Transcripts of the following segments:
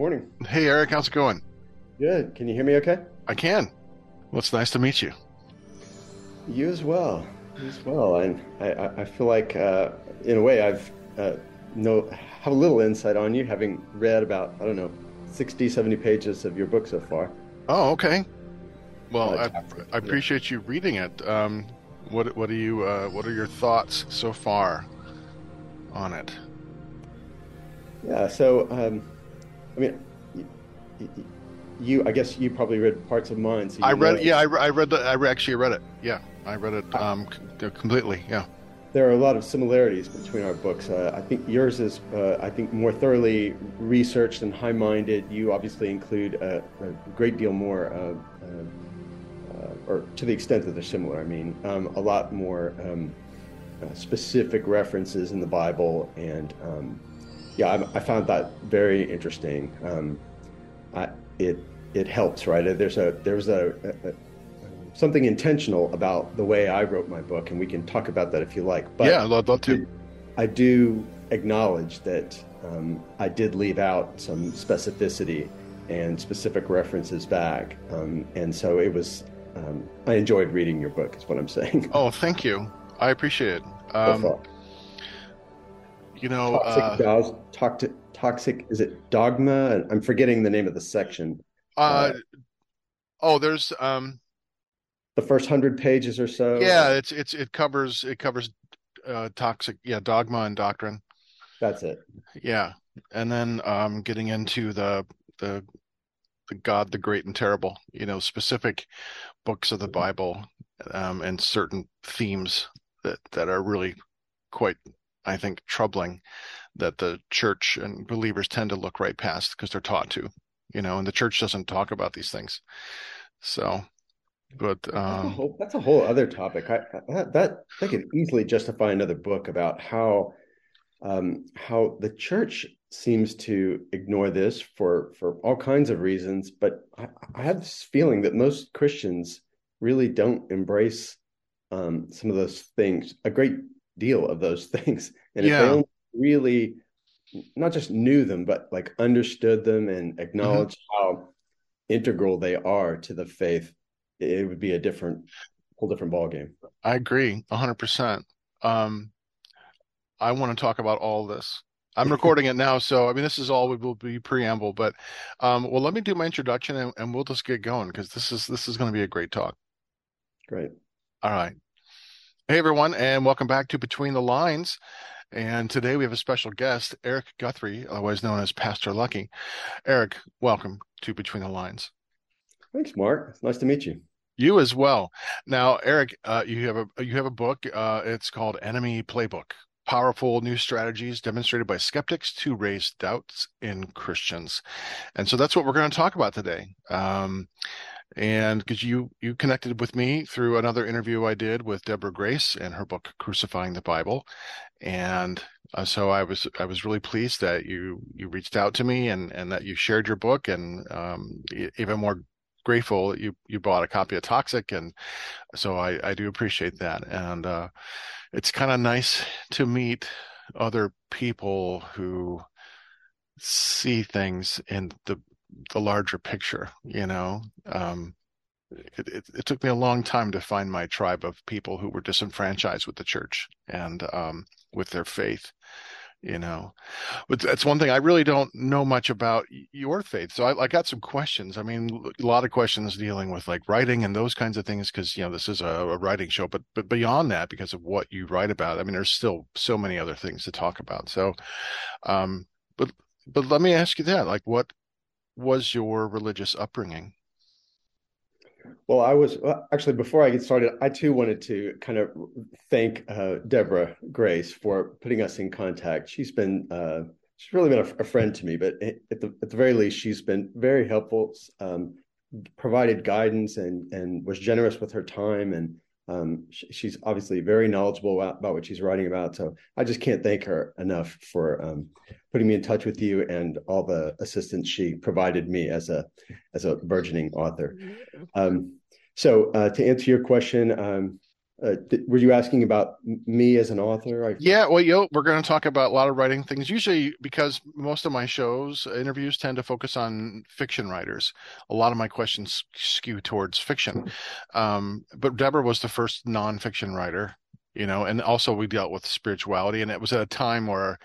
Morning. Hey, Eric. How's it going? Good. Can you hear me okay? I can. Well, it's nice to meet you. You as well. You as well. And I, I, feel like, uh, in a way, I've uh, know have a little insight on you, having read about I don't know 60, 70 pages of your book so far. Oh, okay. Well, uh, I, I, appreciate you reading it. Um, what what are you uh, what are your thoughts so far on it? Yeah. So, um, mean, you, I guess you probably read parts of mine. So I read. Yeah, I, I read. The, I actually read it. Yeah, I read it um, completely. Yeah. There are a lot of similarities between our books. Uh, I think yours is, uh, I think, more thoroughly researched and high-minded. You obviously include a, a great deal more, uh, uh, or to the extent that they're similar. I mean, um, a lot more um, uh, specific references in the Bible, and um, yeah, I, I, found that very interesting. Um, I, it it helps, right? There's a there's a, a, something intentional about the way I wrote my book, and we can talk about that if you like. But yeah, I'd love to. I do acknowledge that um, I did leave out some specificity and specific references back, um, and so it was. Um, I enjoyed reading your book. Is what I'm saying. Oh, thank you. I appreciate it. Um, you know, toxic, uh, toxic, toxic. Is it dogma? I'm forgetting the name of the section. Uh, uh oh, there's um, the first hundred pages or so. Yeah, it's it's it covers it covers uh, toxic, yeah, dogma and doctrine. That's it. Yeah, and then um, getting into the the the God, the Great and Terrible. You know, specific books of the Bible um, and certain themes that that are really quite I think, troubling that the church and believers tend to look right past because they're taught to, you know, and the church doesn't talk about these things. So, but um, that's, a um, whole, that's a whole other topic. I, that that that could easily justify another book about how um, how the church seems to ignore this for for all kinds of reasons. But I, I have this feeling that most Christians really don't embrace um, some of those things. A great deal of those things. And if yeah. they really not just knew them, but like understood them and mm-hmm. acknowledged mm-hmm. how integral they are to the faith, it would be a different, whole different ballgame. I agree, hundred um, percent. I want to talk about all this. I'm recording it now, so I mean, this is all we will be preamble. But um, well, let me do my introduction, and, and we'll just get going because this is this is going to be a great talk. Great. All right. Hey, everyone, and welcome back to Between the Lines. And today we have a special guest, Eric Guthrie, otherwise known as Pastor Lucky. Eric, welcome to Between the Lines. Thanks, Mark. It's nice to meet you. You as well. Now, Eric, uh, you have a you have a book. Uh, it's called Enemy Playbook: Powerful New Strategies Demonstrated by Skeptics to Raise Doubts in Christians. And so that's what we're going to talk about today. Um, and because you you connected with me through another interview I did with Deborah Grace and her book Crucifying the Bible, and uh, so I was I was really pleased that you you reached out to me and and that you shared your book, and um, even more grateful that you you bought a copy of Toxic, and so I I do appreciate that, and uh, it's kind of nice to meet other people who see things in the the larger picture you know? Um, it, it, it, took me a long time to find my tribe of people who were disenfranchised with the church and um, with their faith you know? But that's one thing i really don't know much about your faith. So I, I, got some questions. I mean a lot of questions dealing with like writing and those kinds of things because you know this is a, a, writing show. But but beyond that because of what you write about i mean there's still so many other things to talk about. So um but but let me ask you that like what was your religious upbringing? Well, I was well, actually before I get started, I too wanted to kind of thank uh, Deborah Grace for putting us in contact. She's been uh, she's really been a, a, friend to me, but at the at the very least, she's been very helpful, um, provided guidance, and and was generous with her time and um, she's obviously very knowledgeable about, about, what she's writing about. So I just can't thank her enough for um, putting me in touch with you and all the assistance she provided me as a as a burgeoning author. Um, so uh, to answer your question, um, uh, th- were you asking about me as an author? I... Yeah, well, know, we're going to talk about a lot of writing things. Usually, because most of my shows, interviews tend to focus on fiction writers. A lot of my questions skew towards fiction. Um, but Deborah was the first nonfiction writer, you know, and also we dealt with spirituality, and it was at a time where,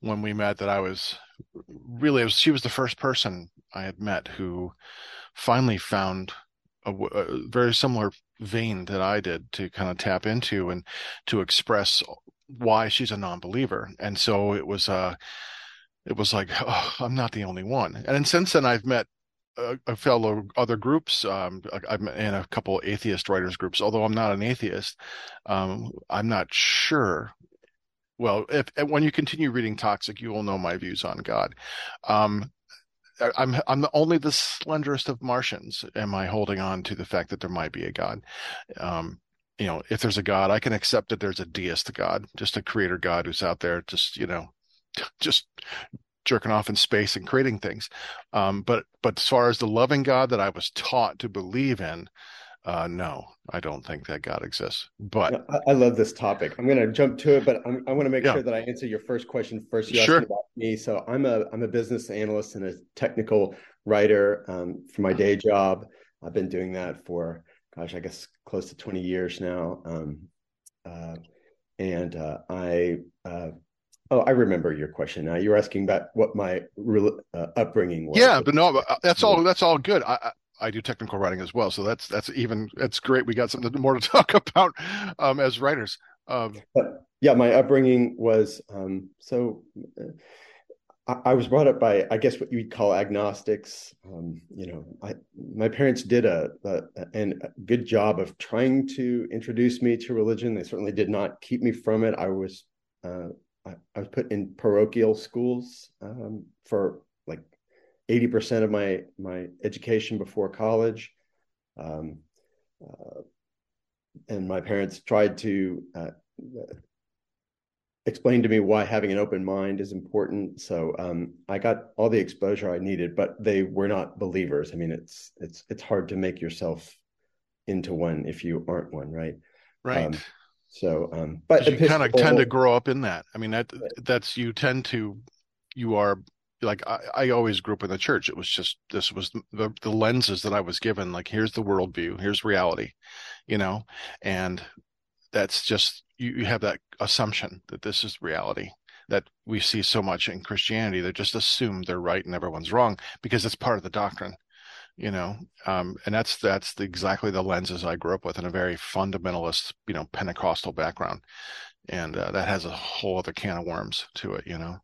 when we met, that I was really, was, she was the first person I had met who finally found a, a very similar vein that I did to kind of tap into and to express why she's a non-believer. And so it was uh it was like oh, I'm not the only one. And since then I've met a, a fellow other groups. Um, I'm in a couple atheist writers groups. Although I'm not an atheist, um, I'm not sure. Well, if when you continue reading Toxic, you will know my views on God. Um, I'm I'm only the slenderest of Martians. Am I holding on to the fact that there might be a God? Um, you know, if there's a God, I can accept that there's a deist God, just a creator God who's out there, just you know, just jerking off in space and creating things. Um, but but as far as the loving God that I was taught to believe in, uh, no, I don't think that God exists. But I, I love this topic. I'm going to jump to it, but I'm, i want to make yeah. sure that I answer your first question first. You sure. asked about me, so I'm a I'm a business analyst and a technical writer um, for my day job. I've been doing that for gosh, I guess close to 20 years now. Um, uh, and uh, I uh, Oh, I remember your question now. You were asking about what my real, uh, upbringing was. Yeah, but no, uh, that's all. That's all good. I, I do technical writing as well, so that's that's even that's great. We got something more to talk about um, as writers. Um, yeah, my upbringing was um, so. Uh, I, was brought up by, I guess, what you'd call agnostics. Um, you know, I, my parents did a, a, a good job of trying to introduce me to religion. They certainly did not keep me from it. I was uh, I, I was put in parochial schools um, for 80% of my my education before college. Um, uh, and my parents tried to uh, explain to me why having an open mind is important. So um, I got all the exposure I needed, but they were not believers. I mean, it's it's it's hard to make yourself into one if you aren't one, right? Right. Um, so, um, but you kind of tend to grow up in that. I mean, that that's you tend to you are like I, I always grew up in the church. It was just this was the the lenses that I was given. Like here's the worldview, here's reality, you know, and that's just you, you have that assumption that this is reality that we see so much in Christianity. They just assume they're right and everyone's wrong because it's part of the doctrine, you know. Um, and that's that's the, exactly the lenses I grew up with in a very fundamentalist, you know, Pentecostal background, and uh, that has a whole other can of worms to it, you know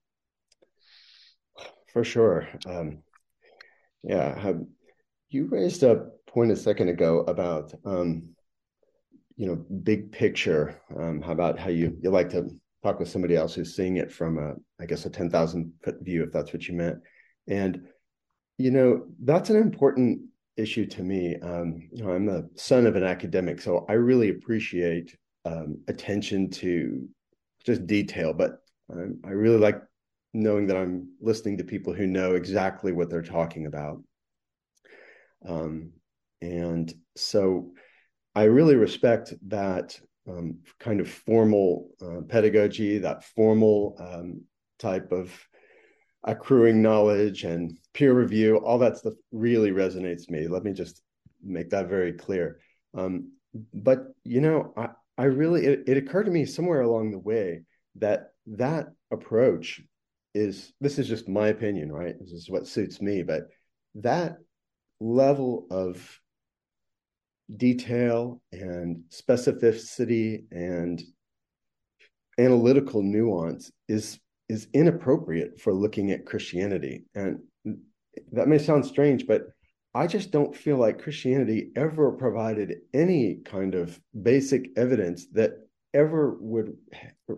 for sure. Um, yeah, you raised a point a second ago about um, you know big picture. Um, how about how you you like to talk with somebody else who's seeing it from a I guess a ten thousand foot view, if that's what you meant. And you know that's an important issue to me. Um, you know, I'm the son of an academic, so I really appreciate um, attention to just detail, but I really like knowing that I'm listening to people who know exactly what they're talking about. Um, and so I really respect that um, kind of formal uh, pedagogy, that formal um, type of accruing knowledge and peer review. All that stuff really resonates me. Let me just make that very clear. Um, but you know, I, I really it, it occurred to me somewhere along the way that that approach is this is just my opinion, right? This is what suits me, but that level of detail and specificity and analytical nuance is is inappropriate for looking at Christianity. And that may sound strange, but I just don't feel like Christianity ever provided any kind of basic evidence that ever would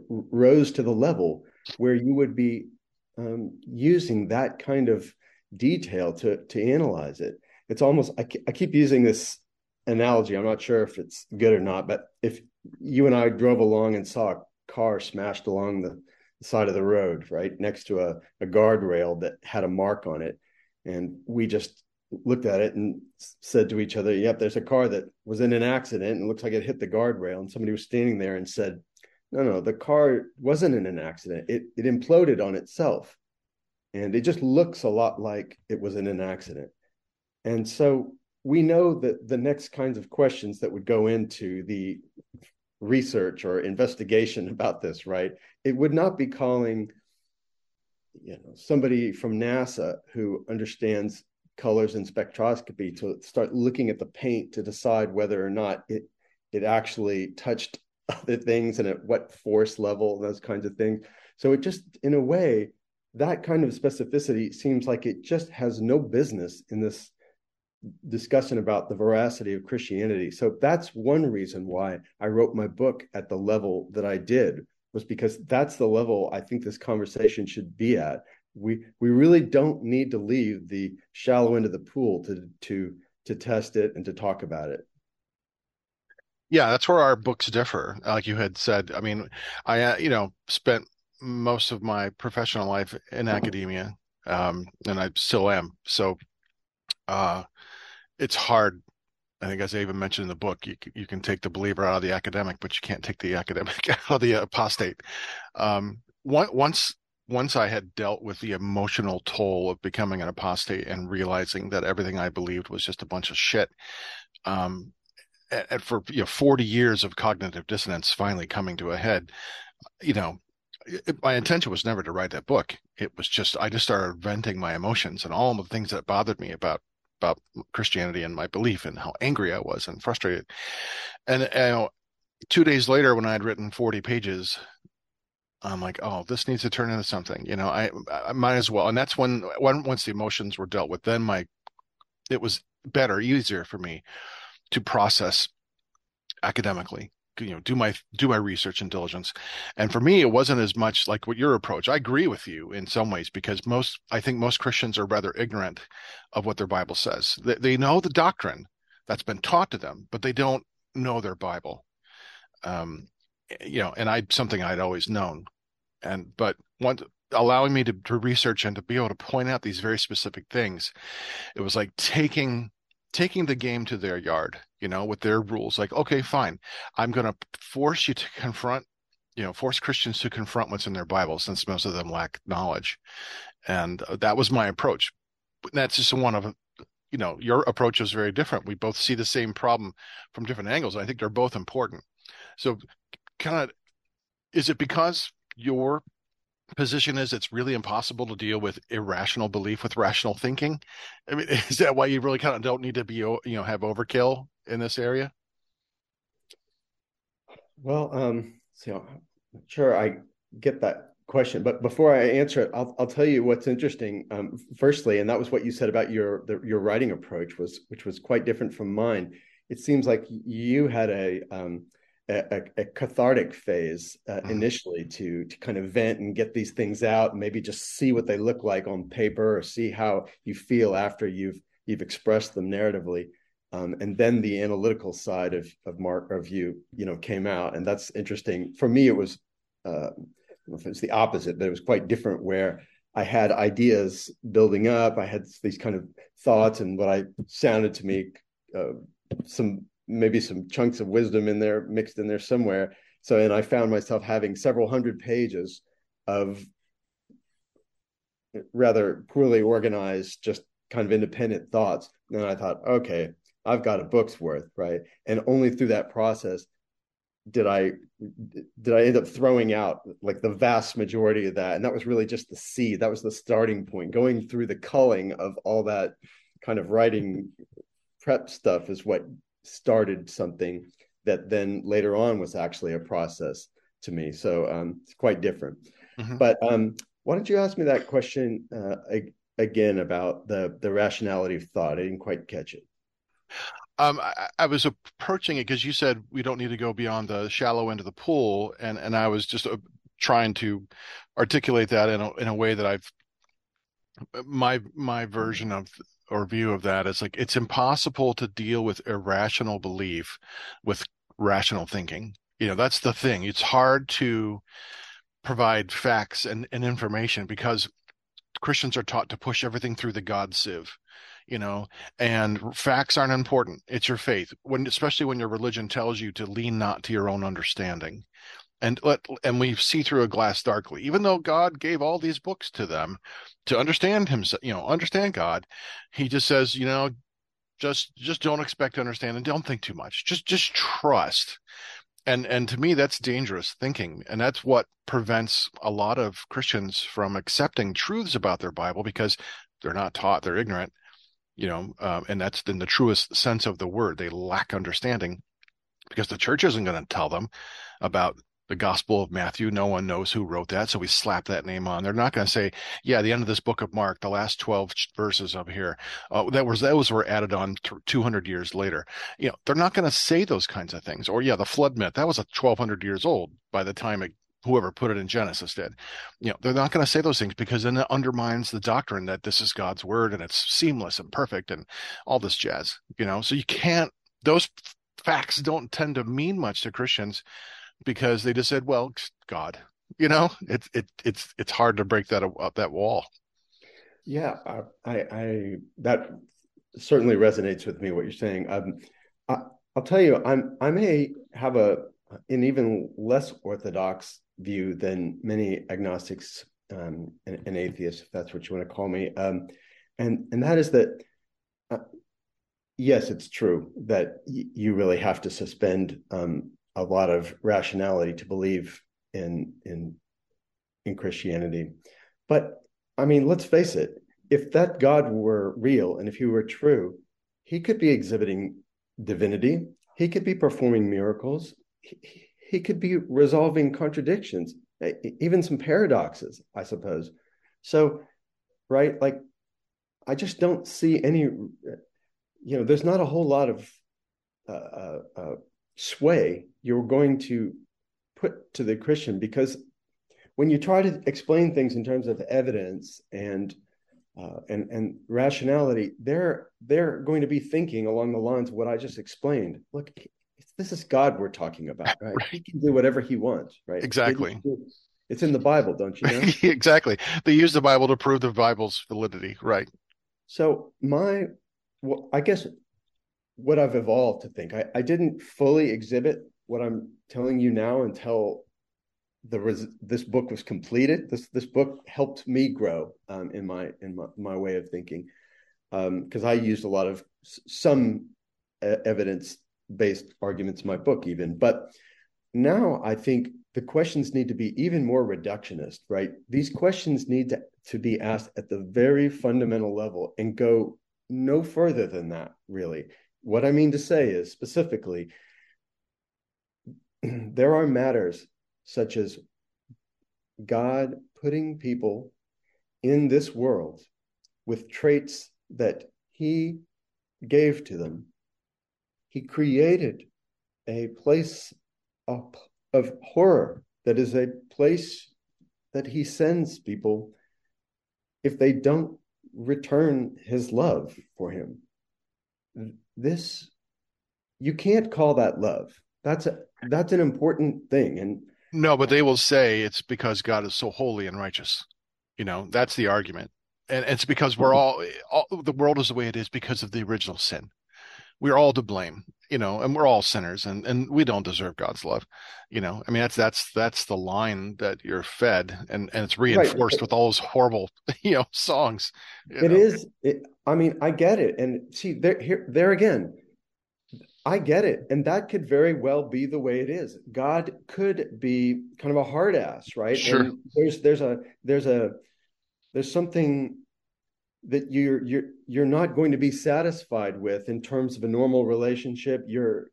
rose to the level where you would be um, using that kind of detail to to analyze it. It's almost I, I keep using this analogy. I'm not sure if it's good or not, but if you and I drove along and saw a car smashed along the side of the road, right next to a, a guardrail that had a mark on it, and we just looked at it and said to each other, "Yep, there's a car that was in an accident and looks like it hit the guardrail." And somebody was standing there and said, "No, no, the car wasn't in an accident. It it imploded on itself, and it just looks a lot like it was in an accident." And so we know that the next kinds of questions that would go into the research or investigation about this, right? It would not be calling you know somebody from NASA who understands colors and spectroscopy to start looking at the paint to decide whether or not it it actually touched other things and at what force level those kinds of things. So it just in a way that kind of specificity seems like it just has no business in this discussion about the veracity of christianity. So that's one reason why i wrote my book at the level that i did was because that's the level i think this conversation should be at. We we really don't need to leave the shallow end of the pool to to to test it and to talk about it yeah that's where our books differ like you had said i mean i uh, you know spent most of my professional life in academia um, and i still am so uh, it's hard I think, as I even mentioned in the book, you you can take the believer out of the academic, but you can't take the academic out of the apostate. Um, once once I had dealt with the emotional toll of becoming an apostate and realizing that everything I believed was just a bunch of shit, um, for you know 40 years of cognitive dissonance finally coming to a head, you know, it, my intention was never to write that book. It was just I just started venting my emotions and all the things that bothered me about about Christianity and my belief and how angry I was and frustrated. And you know, two days later, when I had written 40 pages, I'm like, oh, this needs to turn into something. You know, I, I might as well. And that's when, when once the emotions were dealt with, then my it was better, easier for me to process academically you know do my do my research and diligence. And for me it wasn't as much like what your approach. I agree with you in some ways because most i think most christians are rather ignorant of what their bible says. They, they know the doctrine that's been taught to them but they don't know their bible. Um you know, and I something I'd always known, and but one allowing me to, to research and to be able to point out these very specific things, it was like taking taking the game to their yard, you know, with their rules. Like, okay, fine, I'm going to force you to confront, you know, force Christians to confront what's in their Bible, since most of them lack knowledge, and uh, that was my approach. But that's just one of you know your approach is very different we both see the same problem from different angles i think they're both important so kind of is it because your position is it's really impossible to deal with irrational belief with rational thinking. I mean is that why you really kind of don't need to be you know have overkill in this area? Well um so sure i get that question but before i answer it i'll, I'll tell you what's interesting um, firstly and that was what you said about your the, your writing approach was which was quite different from mine. It seems like you had a um, a, a, cathartic phase uh, mm-hmm. initially to to kind of vent and get these things out and maybe just see what they look like on paper or see how you feel after you've you've expressed them narratively. Um, and then the analytical side of of mark of you you know came out. And that's interesting. For me it was uh, it's the opposite but it was quite different where I had ideas building up. I had these kind of thoughts and what I sounded to me uh, some maybe some chunks of wisdom in there mixed in there somewhere. So, and I found myself having several hundred pages of rather poorly organized, just kind of independent thoughts. And I thought, okay, I've got a book's worth, right? And only through that process did I did I end up throwing out like the vast majority of that. And that was really just the seed. That was the starting point. Going through the culling of all that kind of writing prep stuff is what started something that then later on was actually a process to me. So um, it's quite different. Mm-hmm. But um, why don't you ask me that question uh, again about the the rationality of thought? I didn't quite catch it. Um, I, I, was approaching it because you said we don't need to go beyond the shallow end of the pool, and and I was just uh, trying to articulate that in a, in a way that I've my my version of or view of that is like it's impossible to deal with irrational belief with rational thinking. You know, that's the thing. It's hard to provide facts and, and information because Christians are taught to push everything through the God sieve. you know, and facts aren't important. It's your faith. When especially when your religion tells you to lean not to your own understanding. And let and we see through a glass darkly, even though God gave all these books to them to understand himself, you know, understand God, he just says, you know, just just don't expect to understand and don't think too much. Just just trust. And and to me that's dangerous thinking. And that's what prevents a lot of christians from accepting truths about their bible because they're not taught they're ignorant you know um, and that's in the truest sense of the word. They lack understanding because the church isn't going to tell them about the Gospel of Matthew. No one knows who wrote that, so we slap that name on. They're not going to say, "Yeah, the end of this book of Mark, the last twelve verses of here, uh, that was those were added on two hundred years later." You know, they're not going to say those kinds of things. Or yeah, the flood myth that was a twelve hundred years old by the time it, whoever put it in Genesis did. You know, they're not going to say those things because then it undermines the doctrine that this is God's word and it's seamless and perfect and all this jazz. You know, so you can't. Those facts don't tend to mean much to Christians because they just said, "Well, God," you know, it's it it's it's hard to break that uh, that wall. Yeah, I, I that certainly resonates with me what you're saying. Um, I, will tell you, I'm I may have a an even less orthodox view than many agnostics um, and, and, atheists, if that's what you want to call me. Um, and and that is that. Uh, yes, it's true that y- you really have to suspend um, a lot of rationality to believe in in in Christianity. But I mean, let's face it, if that God were real and if he were true, he could be exhibiting divinity, he could be performing miracles, he, he could be resolving contradictions, even some paradoxes, I suppose. So, right, like I just don't see any you know, there's not a whole lot of uh, uh, uh sway you're going to put to the Christian because when you try to explain things in terms of evidence and uh, and and rationality, they're they're going to be thinking along the lines of what I just explained. Look, this is God we're talking about, right? right. He can do whatever he wants, right? Exactly. It's in the Bible, don't you know? exactly. They use the Bible to prove the Bible's validity, right? So my, well, I guess what I've evolved to think. I, I didn't fully exhibit what I'm telling you now until the res- this book was completed. This this book helped me grow um, in my in my, my way of thinking because um, I used a lot of some evidence based arguments in my book even, but now I think the questions need to be even more reductionist, right? These questions need to, to be asked at the very fundamental level and go no further than that, really. What I mean to say is specifically, there are matters such as God putting people in this world with traits that He gave to them. He created a place of, of horror that is a place that He sends people if they don't return His love for Him this you can't call that love. That's a that's an important thing and no but they will say it's because god is so holy and righteous. You know that's the argument. And it's because we're mm-hmm. all, all the world is the way it is because of the original sin. We're all to blame you know and we're all sinners and and we don't deserve god's love you know i mean that's that's that's the line that you're fed and and it's reinforced right. with all those horrible you know songs It know? is. it, i mean i get it and see there here there again i get it and that could very well be the way it is god could be kind of a hard ass right sure. And there's there's a there's a there's something that you're you're you're not going to be satisfied with in terms of a normal relationship. You're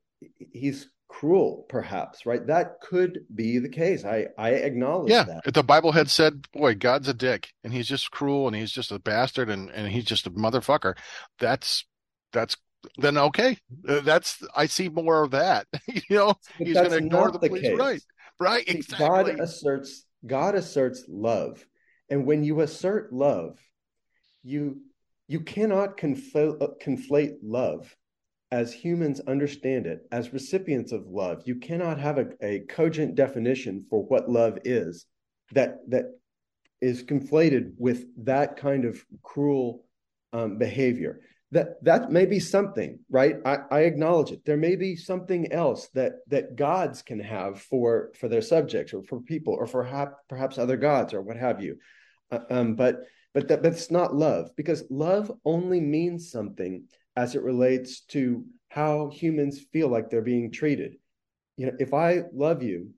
he's cruel perhaps right? That could be the case. I i acknowledge yeah. that. if the bible had said boy god's a dick and he's just cruel and he's just a bastard and and he's just a motherfucker that's that's then okay. Uh, that's i see more of that you know? But he's going to ignore the, the police case. right. Right exactly. god asserts god asserts love. And when you assert love you you cannot confl- uh, conflate love as humans understand it as recipients of love. You cannot have a, a cogent definition for what love is that that is conflated with that kind of cruel um, behavior. That that may be something right? I, I acknowledge it. There may be something else that that gods can have for for their subjects or for people or for ha- perhaps other gods or what have you. Uh, um, but but that, that's not love because love only means something as it relates to how humans feel like they're being treated. You know if i love you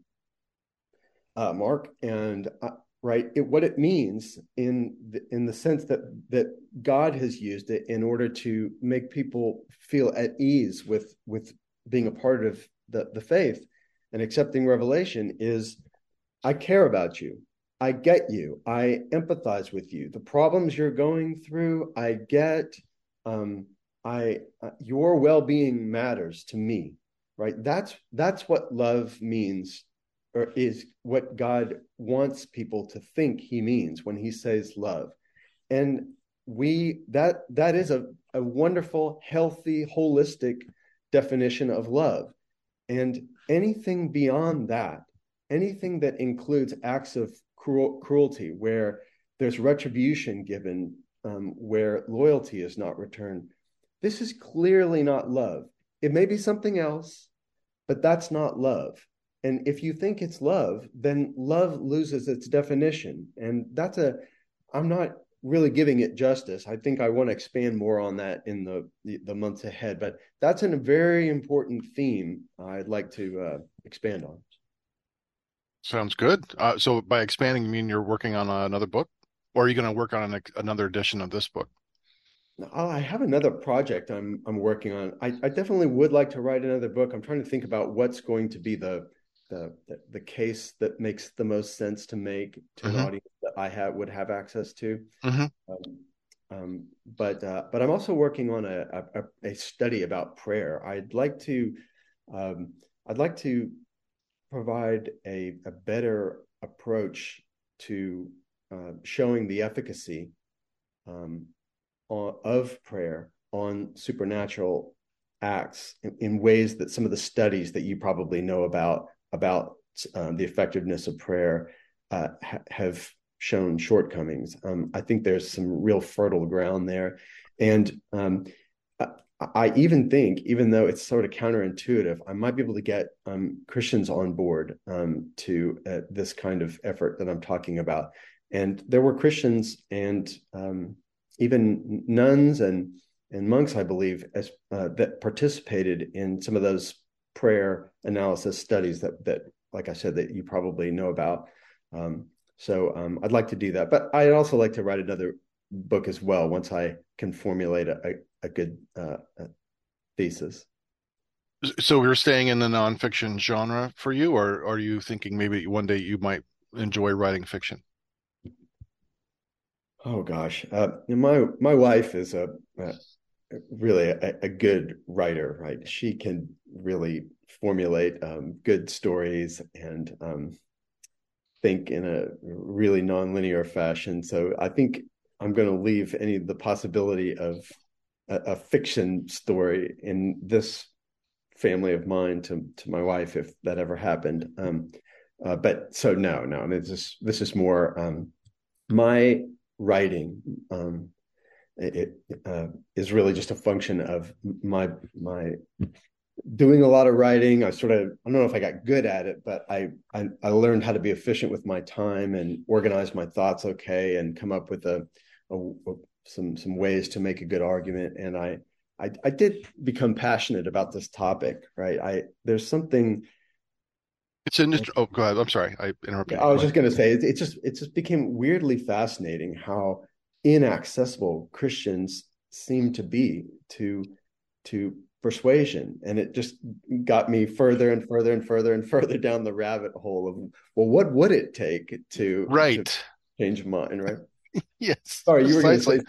uh, mark and uh, right it, what it means in the, in the sense that that god has used it in order to make people feel at ease with with being a part of the the faith and accepting revelation is i care about you i get you i empathize with you the problems you're going through i get um i uh, your well-being matters to me right that's that's what love means or is what God wants people to think he means when he says love. And we that that is a, a wonderful, healthy, holistic definition of love. And anything beyond that, anything that includes acts of cruel, cruelty where there's retribution given, um, where loyalty is not returned, this is clearly not love. It may be something else, but that's not love. And if you think it's love, then love loses its definition. And that's a, I'm not really giving it justice. I think I want to expand more on that in the the, the months ahead. But that's a very important theme I'd like to uh, expand on. Sounds good. Uh, so by expanding, you mean you're working on another book, or are you going to work on an, another edition of this book? I have another project I'm I'm working on. I, I definitely would like to write another book. I'm trying to think about what's going to be the the, the, the case that makes the most sense to make to mm-hmm. an audience that I have would have access to. Mm-hmm. Um, um, but uh, but I'm also working on a, a, a study about prayer. I'd like to um, I'd like to provide a, a better approach to uh, showing the efficacy um, of prayer on supernatural acts in, in, ways that some of the studies that you probably know about about um, the effectiveness of prayer uh, ha- have shown shortcomings. Um, I think there's some real fertile ground there, and um, I, even think, even though it's sort of counterintuitive, I might be able to get um, Christians on board um, to uh, this kind of effort that I'm talking about. And there were Christians and um, even nuns and and monks, I believe, as uh, that participated in some of those prayer analysis studies that that like I said that you probably know about. Um, so um, I'd like to do that, but I'd also like to write another book as well once I can formulate a, a, a good uh, thesis. So we're staying in the nonfiction genre for you, or, or are you thinking maybe one day you might enjoy writing fiction? Oh gosh, uh, my my wife is a, a really a, a, good writer, right? She can really formulate um, good stories and um, think in a really nonlinear fashion. So I think I'm going to leave any the possibility of a, a, fiction story in this family of mine to to my wife if that ever happened. Um, uh, but so no, no. I mean, this this is more um, my writing um, it uh, is really just a function of my my doing a lot of writing. I sort of I don't know if I got good at it, but I I, I learned how to be efficient with my time and organize my thoughts okay, and come up with a, a, a some some ways to make a good argument. And I I, I did become passionate about this topic. Right, I there's something. It's an oh go ahead. I'm sorry, I interrupted. I was just going to say it, it just it just became weirdly fascinating how inaccessible Christians seem to be to to persuasion and it just got me further and further and further and further down the rabbit hole of well what would it take to right to change mind right yes. Sorry you were going to say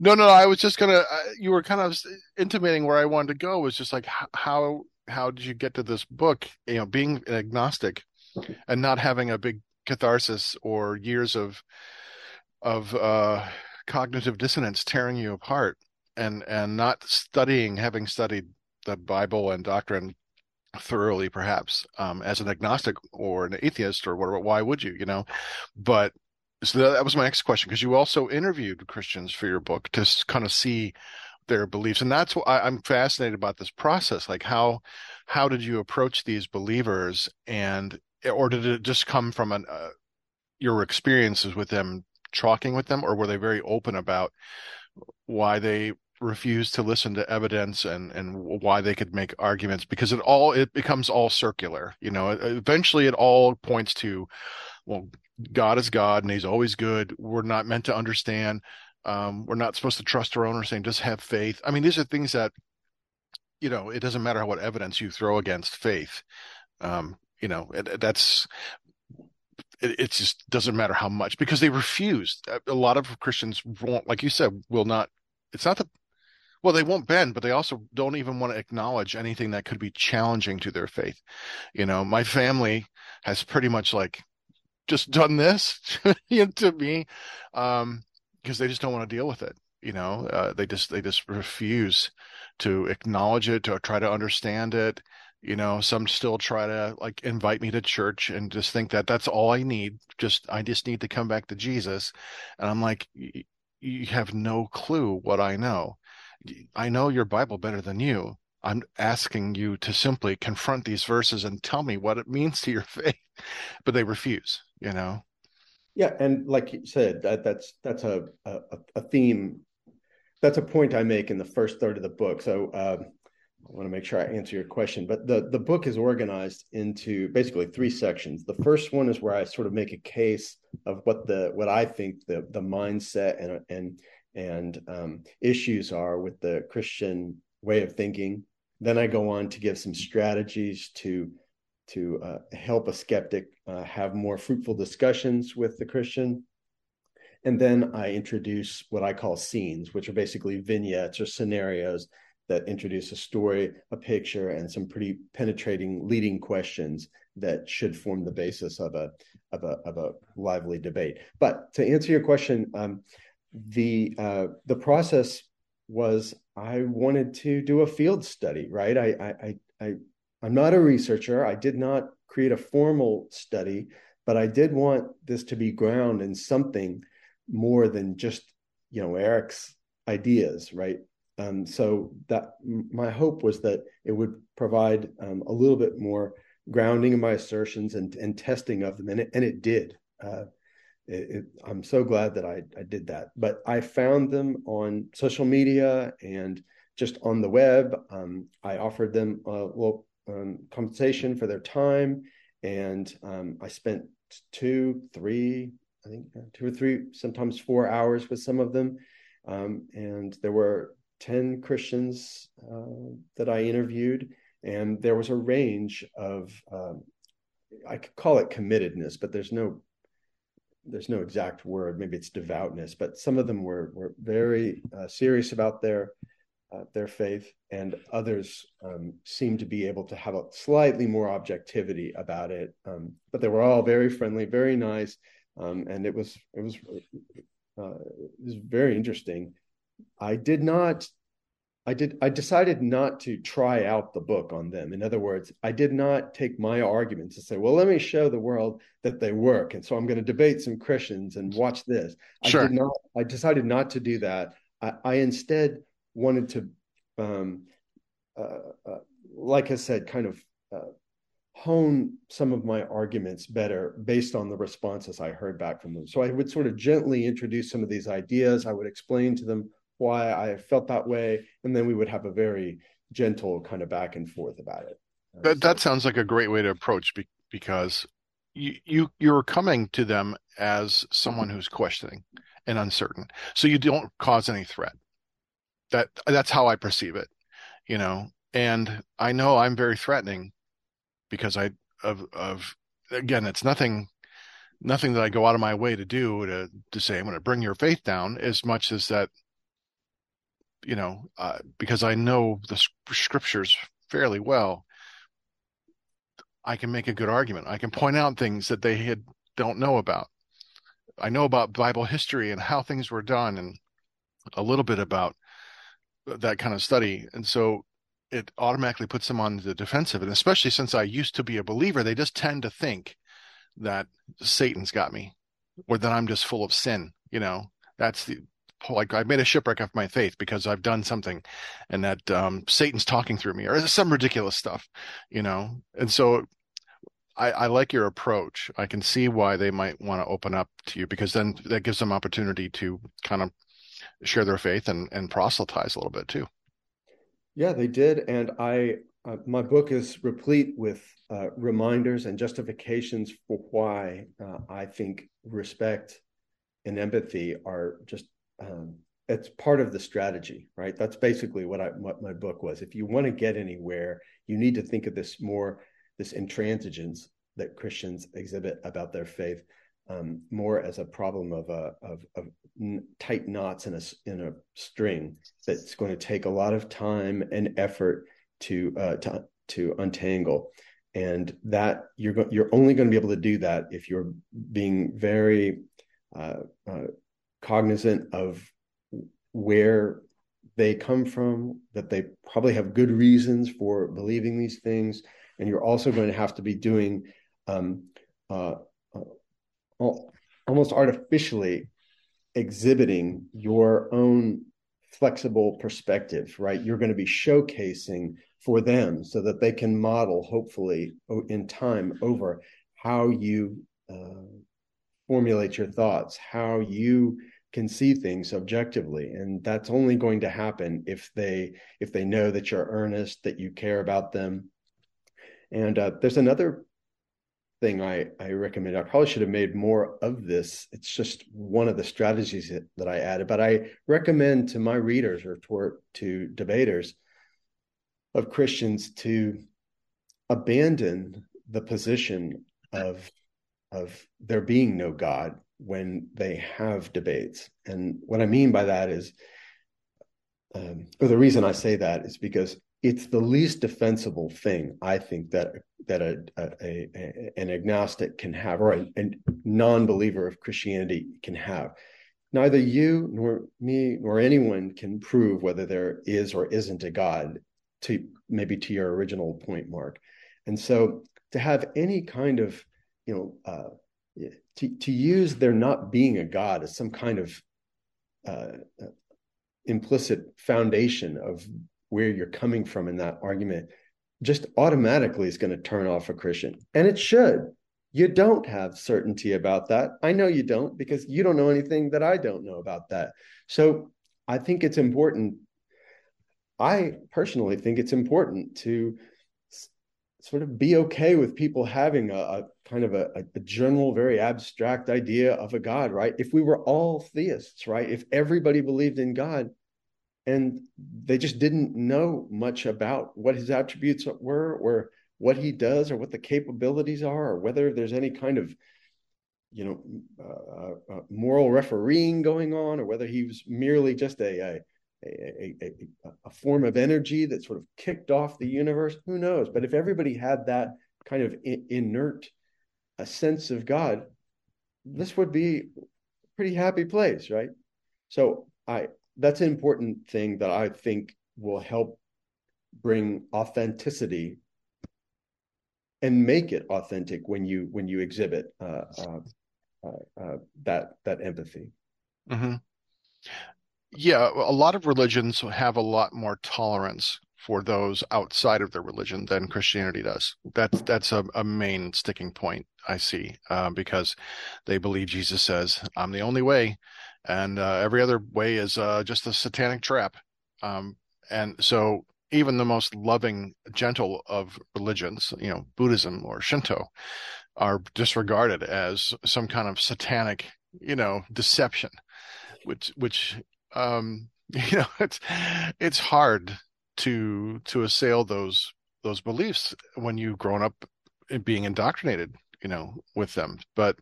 no no i was just gonna uh, you were kind of intimating where i wanted to go was just like how how did you get to this book you know being an agnostic and not having a big catharsis or years of of uh cognitive dissonance tearing you apart and and not studying having studied the bible and doctrine thoroughly perhaps um, as an agnostic or an atheist or whatever why would you you know? But so that was my next question because you also interviewed christians for your book to kind of see their beliefs and that's why i'm fascinated about this process like how how did you approach these believers and or did it just come from an uh, your experiences with them talking with them or were they very open about why they refused to listen to evidence and and why they could make arguments? Because it all it becomes all circular you know eventually it all points to well god is god and he's always good. We're not meant to understand. Um, we're not supposed to trust our own saying just have faith. I mean these are things that you know it doesn't matter what evidence you throw against faith. Um, you know it, that's it, it, just doesn't matter how much because they refuse a lot of christians won't like you said will not it's not the well they won't bend but they also don't even want to acknowledge anything that could be challenging to their faith. You know my family has pretty much like just done this to me um because they just don't want to deal with it you know? Uh, they just they just refuse to acknowledge it to try to understand it you know? Some still try to like invite me to church and just think that that's all i need just i just need to come back to jesus. And i'm like you have no clue what i know. I know your bible better than you. I'm asking you to simply confront these verses and tell me what it means to your faith. But they refuse you know yeah, and like you said, that that's that's a a, a theme. That's a point I make in the first third of the book. So uh, I want to make sure I answer your question. But the the book is organized into basically three sections. The first one is where I sort of make a case of what the what I think the the mindset and and and um, issues are with the Christian way of thinking. Then I go on to give some strategies to to uh, help a skeptic uh, have more fruitful discussions with the Christian. And then I introduce what I call scenes, which are basically vignettes or scenarios that introduce a story, a picture, and some pretty penetrating leading questions that should form the basis of a of a of a lively debate. But to answer your question, um, the uh, the process was I wanted to do a field study, right? I I I I'm not a researcher. I did not create a formal study, but I did want this to be ground in something more than just, you know, Eric's ideas, right? Um, so that my hope was that it would provide um, a little bit more grounding in my assertions and, and testing of them, and it, and it did. Uh, it, it, I'm so glad that I, I did that. But I found them on social media and just on the web. Um, I offered them a little um, compensation for their time. And um, I spent two, three, I think uh, two or three, sometimes four hours with some of them. Um, and there were 10 Christians uh, that I interviewed. And there was a range of, um, I could call it committedness, but there's no there's no exact word. Maybe it's devoutness, but some of them were were very uh, serious about their uh, their faith, and others um, seem to be able to have a slightly more objectivity about it. Um, but they were all very friendly, very nice, um, and it was it was uh, it was very interesting. I did not. I did. I decided not to try out the book on them. In other words, I did not take my arguments and say, "Well, let me show the world that they work," and so I'm going to debate some Christians and watch this. Sure. I did not. I decided not to do that. I, I instead wanted to, um, uh, uh, like I said, kind of uh, hone some of my arguments better based on the responses I heard back from them. So I would sort of gently introduce some of these ideas. I would explain to them why I felt that way, and then we would have a very gentle kind of back and forth about it. Uh, that that sounds like a great way to approach be, because you you you're coming to them as someone who's questioning and uncertain, so you don't cause any threat that that's how I perceive it, you know. And I know I'm very threatening because I of of again, it's nothing nothing that I go out of my way to do to to say I'm going to bring your faith down as much as that you know uh, because I know the scriptures fairly well. I can make a good argument. I can point out things that they had don't know about. I know about Bible history and how things were done and a little bit about that kind of study. And so it automatically puts them on the defensive. And especially since I used to be a believer, they just tend to think that Satan's got me or that I'm just full of sin. You know, that's the, like I made a shipwreck of my faith because I've done something, and that um, Satan's talking through me, or some ridiculous stuff, you know. And so, I, I like your approach. I can see why they might want to open up to you because then that gives them opportunity to kind of share their faith and and proselytize a little bit too. Yeah, they did, and I uh, my book is replete with uh, reminders and justifications for why uh, I think respect and empathy are just um, it's part of the strategy, right? That's basically what I what my book was. If you want to get anywhere, you need to think of this more this intransigence that Christians exhibit about their faith um, more as a problem of a of, of tight knots in a in a string that's going to take a lot of time and effort to uh, to to untangle. And that you're go- you're only going to be able to do that if you're being very uh, uh, cognizant of where they come from that they probably have good reasons for believing these things. And you're also going to have to be doing um, uh, almost artificially exhibiting your own flexible perspective, right? You're going to be showcasing for them so that they can model, hopefully, in time over how you uh, formulate your thoughts, how you can see things objectively and that's only going to happen if they if they know that you're earnest that you care about them and uh, there's another thing I, I recommend. I probably should have made more of this. It's just one of the strategies that, that I added, but I recommend to my readers or to, to debaters of Christians to abandon the position of of there being no God when they have debates. And what I mean by that is, um, or the reason I say that is because it's the least defensible thing I think that that a, a, a an agnostic can have or a, a, non-believer of Christianity can have. Neither you nor me nor anyone can prove whether there is or isn't a God. To maybe to your original point, Mark, and so to have any kind of you know uh, to to use there not being a God as some kind of uh, implicit foundation of where you're coming from in that argument just automatically is going to turn off a Christian. And it should. You don't have certainty about that. I know you don't because you don't know anything that I don't know about that. So I think it's important. I personally think it's important to sort of be okay with people having a, a kind of a, a, general, very abstract idea of a God, right? If we were all theists, right? If everybody believed in God, and they just didn't know much about what his attributes were or what he does or what the capabilities are or whether there's any kind of you know uh, uh, moral refereeing going on or whether he was merely just a, a, a, a, a form of energy that sort of kicked off the universe. Who knows? But if everybody had that kind of inert a sense of god this would be a pretty happy place right? So i that's an important thing that I think will help bring authenticity and make it authentic when you when you exhibit uh, uh, uh, uh that that empathy. Mm-hmm. Yeah, a lot of religions have a lot more tolerance for those outside of their religion than Christianity does. That's that's a, a main sticking point I see uh, because they believe Jesus says, "I'm the only way," and uh, every other way is uh, just a satanic trap. Um, and so, even the most loving, gentle of religions, you know, Buddhism or Shinto, are disregarded as some kind of satanic, you know, deception, which which um, you know it's it's hard to to assail those those beliefs when you've grown up being indoctrinated, you know, with them. But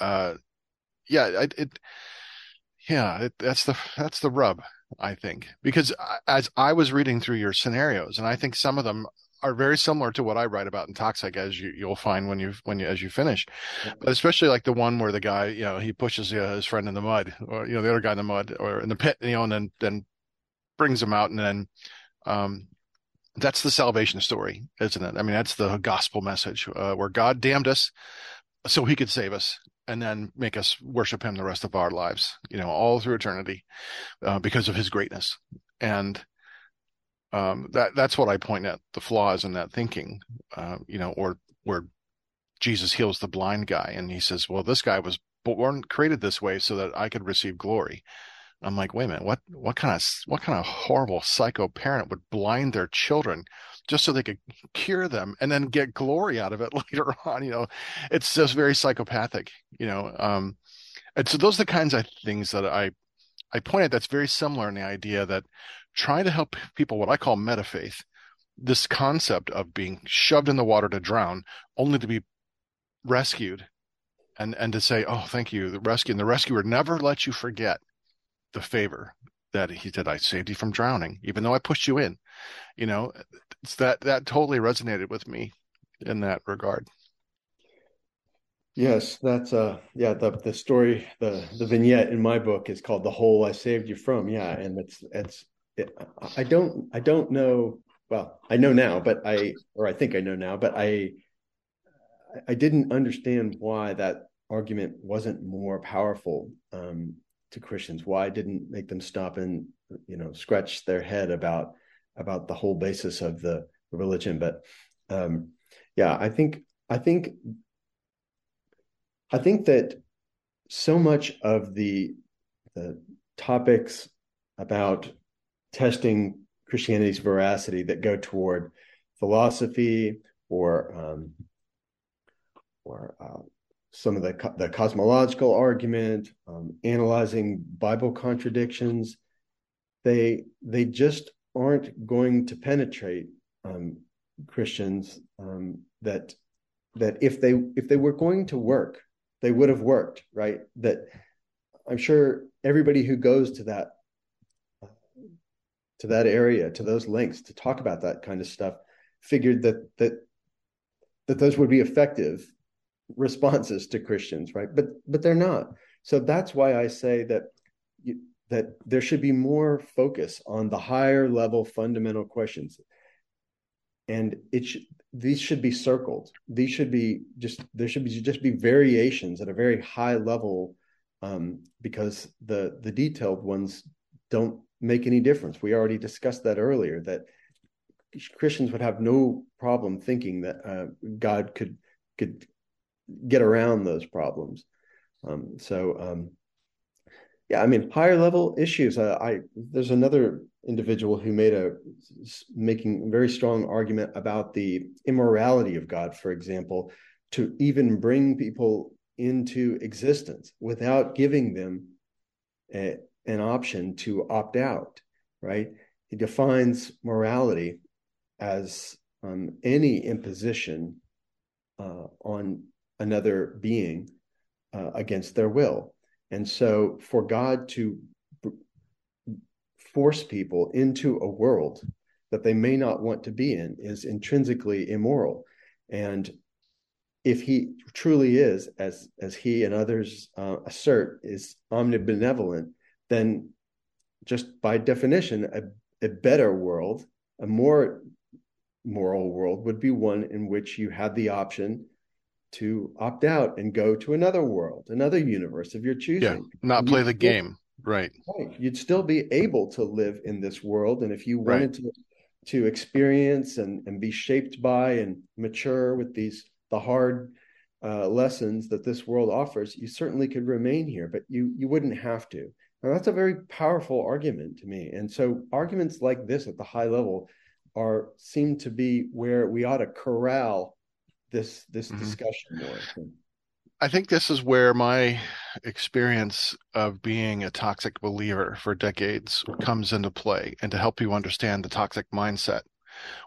uh, yeah, it, it yeah, it, that's the that's the rub, I think, because as I was reading through your scenarios, and I think some of them are very similar to what I write about in Toxic, as you you'll find when you when you as you finish, but especially like the one where the guy, you know, he pushes uh, his friend in the mud, or you know, the other guy in the mud or in the pit, you know, and then then brings him out, and then um, that's the salvation story, isn't it? I mean, that's the gospel message uh, where God damned us so he could save us and then make us worship him the rest of our lives, you know, all through eternity, uh, because of his greatness. And um, that that's what I point at the flaws in that thinking, uh, you know, or where Jesus heals the blind guy and he says, "Well, this guy was born created this way so that I could receive glory." I'm like, wait a minute, what what kind of what kind of horrible psycho parent would blind their children just so they could cure them and then get glory out of it later on? You know, it's just very psychopathic, you know. Um, and so those are the kinds of things that I I point at that's very similar in the idea that trying to help people what I call meta faith, this concept of being shoved in the water to drown, only to be rescued and and to say, Oh, thank you, the rescue and the rescuer never lets you forget the favor that he did. I saved you from drowning, even though I pushed you in. You know, that that totally resonated with me in that regard. Yes, that's uh yeah, the the story, the the vignette in my book is called The Hole I Saved You From. Yeah, and it's it's it, I don't I don't know well, I know now, but I or I think I know now, but I I didn't understand why that argument wasn't more powerful um, to Christians? Why didn't make them stop and you know scratch their head about about the whole basis of the religion? But um, yeah, I think I think I think that so much of the the topics about testing Christianity's veracity that go toward philosophy or um, or uh, some of the the cosmological argument, um, analyzing Bible contradictions. They they just aren't going to penetrate um, Christians. Um, that that if they if they were going to work, they would have worked, right? That I'm sure everybody who goes to that to that area, to those links to talk about that kind of stuff, figured that that that those would be effective responses to Christians, right? But but they're not. So that's why I say that that there should be more focus on the higher level fundamental questions, and it should these should be circled. These should be just there should be just be variations at a very high level, um, because the the detailed ones don't make any difference. We already discussed that earlier. That Christians would have no problem thinking that uh, God could could get around those problems. Um, so, um, yeah, I mean, higher level issues. Uh, I there's another individual who made a making very strong argument about the immorality of God, for example, to even bring people into existence without giving them a, an option to opt out. Right? He defines morality as um, any imposition uh, on another being uh, against their will. And so, for God to force people into a world that they may not want to be in is intrinsically immoral. And if he truly is, as as he and others uh, assert, is omnibenevolent, then just by definition, a, a better world, a more moral world, would be one in which you had the option to opt out and go to another world, another universe of your choosing. Yeah, not play the game. Right. Right. You'd still be able to live in this world. And if you wanted right. to to experience and, and be shaped by and mature with these the hard uh, lessons that this world offers, you certainly could remain here, but you you wouldn't have to. Now that's a very powerful argument to me. And so arguments like this at the high level are seem to be where we ought to corral this this mm-hmm. discussion more. I think this is where my experience of being a toxic believer for decades comes into play and to help you understand the toxic mindset,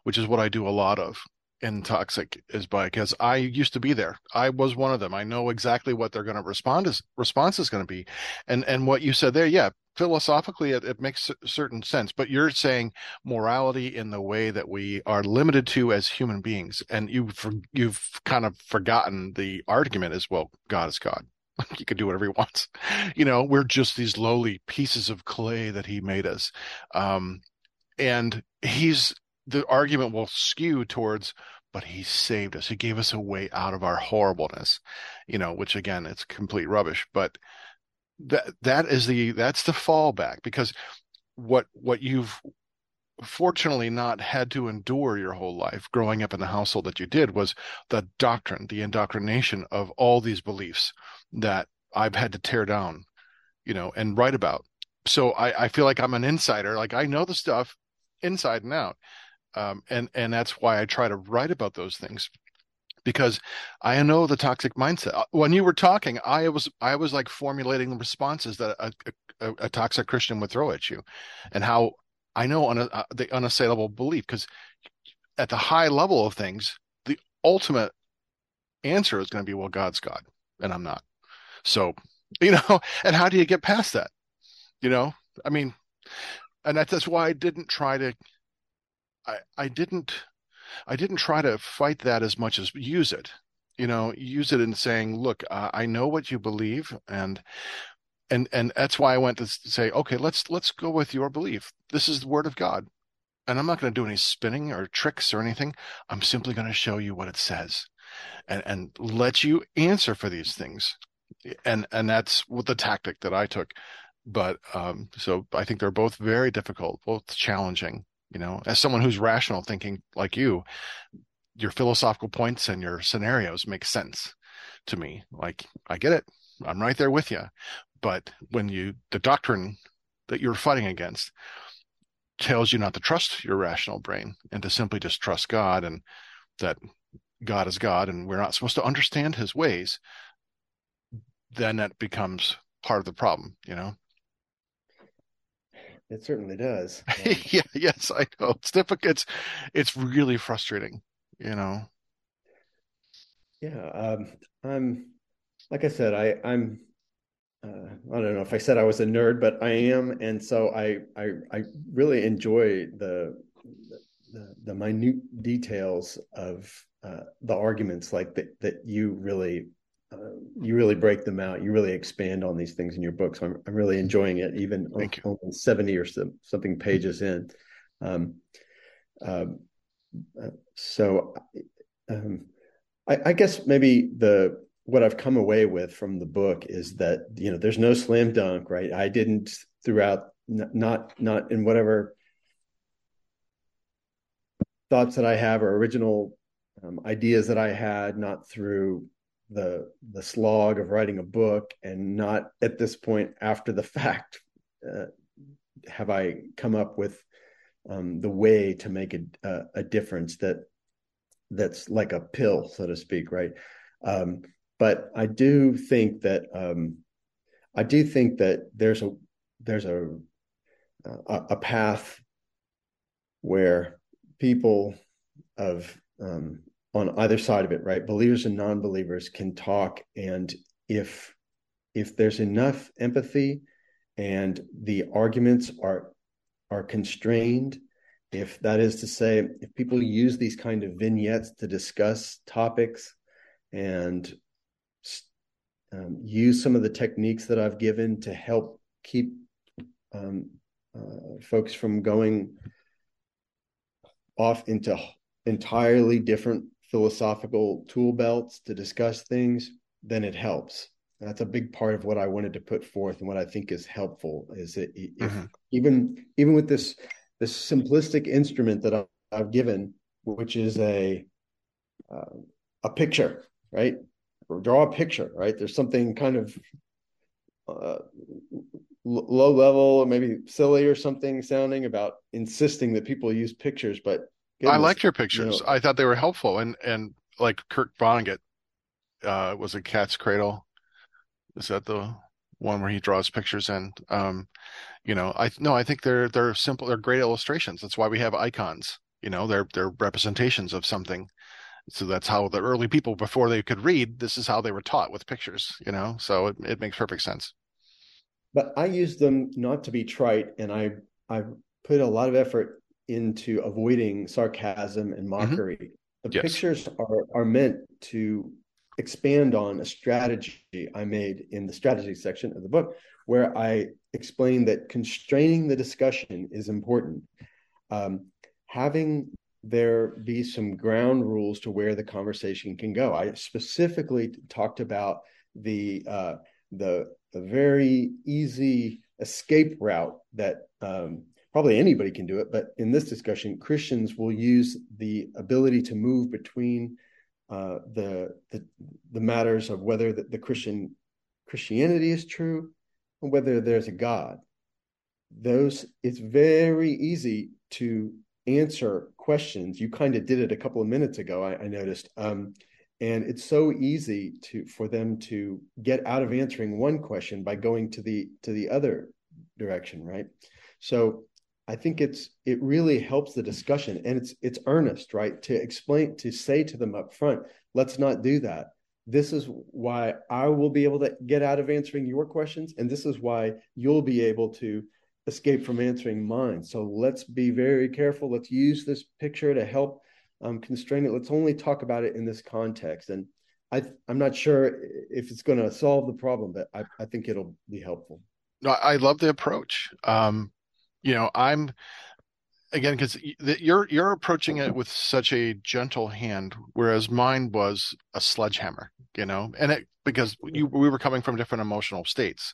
which is what I do a lot of in toxic is by because I used to be there. I was one of them. I know exactly what they're going to respond is response is going to be. And and what you said there, yeah, philosophically it, it makes certain sense but you're saying morality in the way that we are limited to as human beings and you've you've kind of forgotten the argument as well god is god. He can do whatever he wants. You know we're just these lowly pieces of clay that he made us. Um, and he's the argument will skew towards but he saved us. He gave us a way out of our horribleness, you know, which again, it's complete rubbish, but that that is the that's the fallback because what what you've fortunately not had to endure your whole life growing up in the household that you did was the doctrine, the indoctrination of all these beliefs that I've had to tear down, you know, and write about. So I, I feel like I'm an insider. Like I know the stuff inside and out. Um, and, and that's why I try to write about those things because I know the toxic mindset. Uh, when you were talking, I was I was like formulating the responses that a, a, a toxic Christian would throw at you, and how I know on a, uh, the unassailable belief because at the high level of things, the ultimate answer is going to be, well, God's God, and I'm not. So, you know, and how do you get past that? You know, I mean, and that's why I didn't try to. I I didn't I didn't try to fight that as much as use it. You know, use it in saying, look, uh, I know what you believe, and and and that's why I went to say, okay, let's let's go with your belief. This is the word of God, and I'm not going to do any spinning or tricks or anything. I'm simply going to show you what it says, and and let you answer for these things, and and that's what the tactic that I took. But um, so I think they're both very difficult, both challenging. You know, as someone who's rational thinking like you, your philosophical points and your scenarios make sense to me. Like I get it. I'm right there with you. But when you, the doctrine that you're fighting against tells you not to trust your rational brain and to simply just trust God and that God is God and we're not supposed to understand his ways, then that becomes part of the problem, you know? It certainly does. yeah, yes, I know. It's difficult. It's, it's really frustrating, you know? Yeah. Um, I'm, like I said, I, I'm, uh, I don't know if I said I was a nerd, but I am, and so I I, I really enjoy the, the, the minute details of uh, the arguments, like that that you really uh, you really break them out. You really expand on these things in your books. So I'm I'm really enjoying it, even on, on, seventy or some, something pages in. Um, um, uh, so, um, I, I guess maybe the what I've come away with from the book is that you know there's no slam dunk, right? I didn't throughout not not in whatever thoughts that I have or original um, ideas that I had, not through the the slog of writing a book, and not at this point after the fact uh, have I come up with um, the way to make a, a, a difference that that's like a pill, so to speak, right? Um, but I do think that um, I do think that there's a there's a a, a path where people of um, on either side of it, right, believers and non-believers can talk, and if if there's enough empathy and the arguments are are constrained if that is to say if people use these kind of vignettes to discuss topics and um, use some of the techniques that I've given to help keep um, uh, folks from going off into entirely different philosophical tool belts to discuss things, then it helps. That's a big part of what I wanted to put forth and what I think is helpful is that if, mm-hmm. even even with this this simplistic instrument that I've given, which is a uh, a picture, right? or draw a picture, right? There's something kind of uh, low level, maybe silly or something sounding about insisting that people use pictures. But goodness, I liked your pictures. You know, I thought they were helpful, and and like Kurt Vonnegut uh, was a Cat's Cradle. Is that the one where he draws pictures and um, you know, I no, I think they're they're simple. They're great illustrations. That's why we have icons. You know, they're they're representations of something so that's how the early people before they could read this is how they were taught with pictures you know so it, it makes perfect sense but i use them not to be trite and i i put a lot of effort into avoiding sarcasm and mm-hmm. mockery mm-hmm. the yes. pictures are are meant to expand on a strategy i made in the strategy section of the book where i explain that constraining the discussion is important um, having there be some ground rules to where the conversation can go. I specifically talked about the uh, the, the very easy escape route that um, probably anybody can do it, but in this discussion, Christians will use the ability to move between uh, the, the, the matters of whether the, the Christian Christianity is true and whether there's a God. Those it's very easy to answer questions. You kind of did it a couple of minutes ago. I, I noticed. Um, and it's so easy to for them to get out of answering one question by going to the to the other direction right so i think it's it really helps the discussion and it's it's earnest right to explain to say to them up front let's not do that this is why i will be able to get out of answering your questions and this is why you'll be able to escape from answering mine so let's be very careful let's use this picture to help um, constrain it. Let's only talk about it in this context. And I, I'm not sure if it's going to solve the problem, but I, I think it'll be helpful. No, I love the approach. Um, you know, I'm again because you're you're approaching it with such a gentle hand, whereas mine was a sledgehammer. You know, and it because you, we were coming from different emotional states.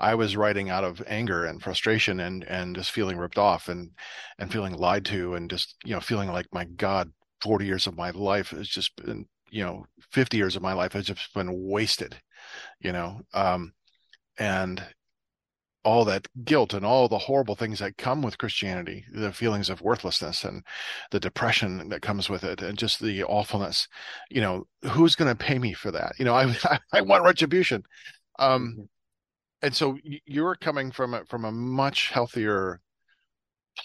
I was writing out of anger and frustration and and just feeling ripped off and and feeling lied to and just you know feeling like my God, forty years of my life has just been you know fifty years of my life has just been wasted, you know, um, and all that guilt and all the horrible things that come with Christianity, the feelings of worthlessness and the depression that comes with it, and just the awfulness. You know, who's going to pay me for that? You know, I I want retribution. Um, mm-hmm and so you're coming from a, from a much healthier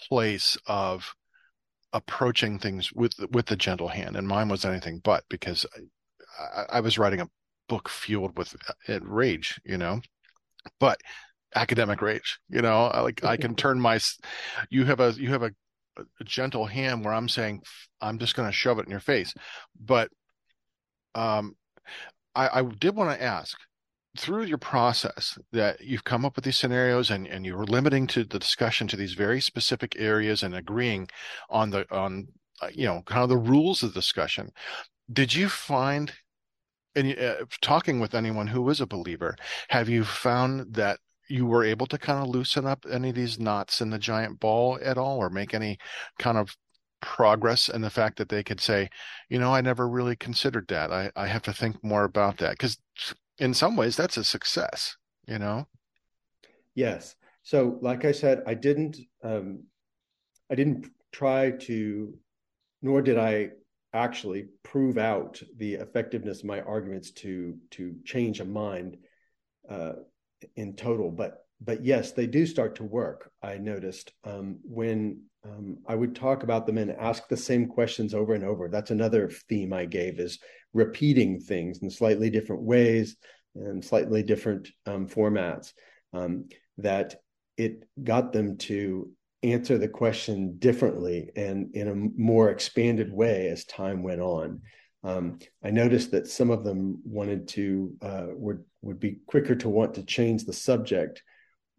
place of approaching things with with the gentle hand and mine was anything but because I, I was writing a book fueled with uh, rage you know but academic rage you know? Like i can turn my you have a you have a, a gentle hand where i'm saying i'm just going to shove it in your face. But um i i did want to ask through your process that you've come up with these scenarios and, and you're limiting to the discussion to these very specific areas and agreeing on the on uh, you know kind of the rules of discussion did you find and uh, talking with anyone who is a believer have you found that you were able to kind of loosen up any of these knots in the giant ball at all or make any kind of progress in the fact that they could say you know i never really considered that. I, I have to think more about that. Because in some ways that's a success you know? Yes. So like i said i didn't um i didn't try to nor did i actually prove out the effectiveness of my arguments to to change a mind uh in total but but yes they do start to work i noticed um when um, I would talk about them and ask the same questions over and over. That's another theme I gave is repeating things in slightly different ways and slightly different um, formats. Um, that it got them to answer the question differently and in a more expanded way as time went on. Um, I noticed that some of them wanted to uh, would would be quicker to want to change the subject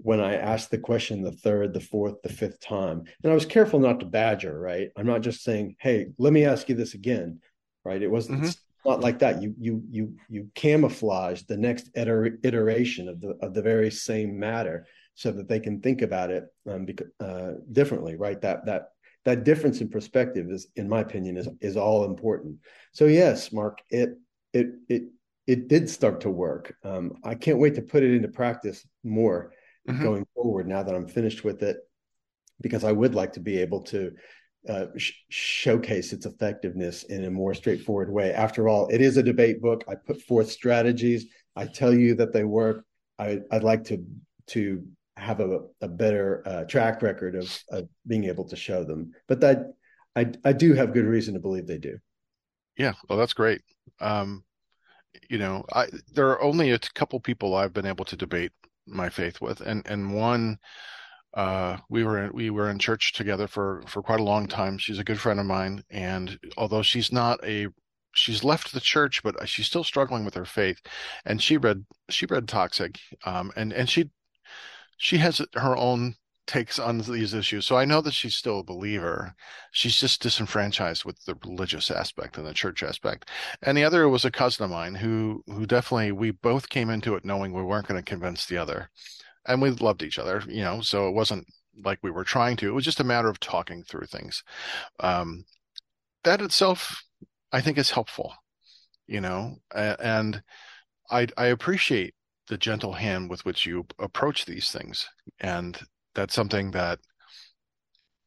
when I asked the question the third, the fourth, the fifth time. And I was careful not to badger, right? I'm not just saying, hey, let me ask you this again, right? It wasn't mm-hmm. not like that. You you you you camouflage the next iteration of the of the very same matter so that they can think about it um, uh, differently, right? That that that difference in perspective is, in my opinion, is is all important. So yes, Mark, it it it it did start to work. Um, I can't wait to put it into practice more mm-hmm. going forward now that I'm finished with it, because I would like to be able to uh, sh- showcase its effectiveness in a more straightforward way. After all, it is a debate book. I put forth strategies. I tell you that they work. I, would like to to have a, a better uh, track record of, of being able to show them. But that I I do have good reason to believe they do. Yeah, well, that's great. Um, you know, I there are only a couple people I've been able to debate my faith with, and and one uh, we were in, we were in church together for for quite a long time. She's a good friend of mine, and although she's not a she's left the church, but she's still struggling with her faith. And she read she read Toxic, um, and and she she has her own takes on these issues. So I know that she's still a believer. She's just disenfranchised with the religious aspect and the church aspect. And the other was a cousin of mine who who definitely we both came into it knowing we weren't going to convince the other. And we loved each other, you know, so it wasn't like we were trying to. It was just a matter of talking through things. Um, that itself, I think, is helpful, you know, and I I appreciate the gentle hand with which you approach these things, and that's something that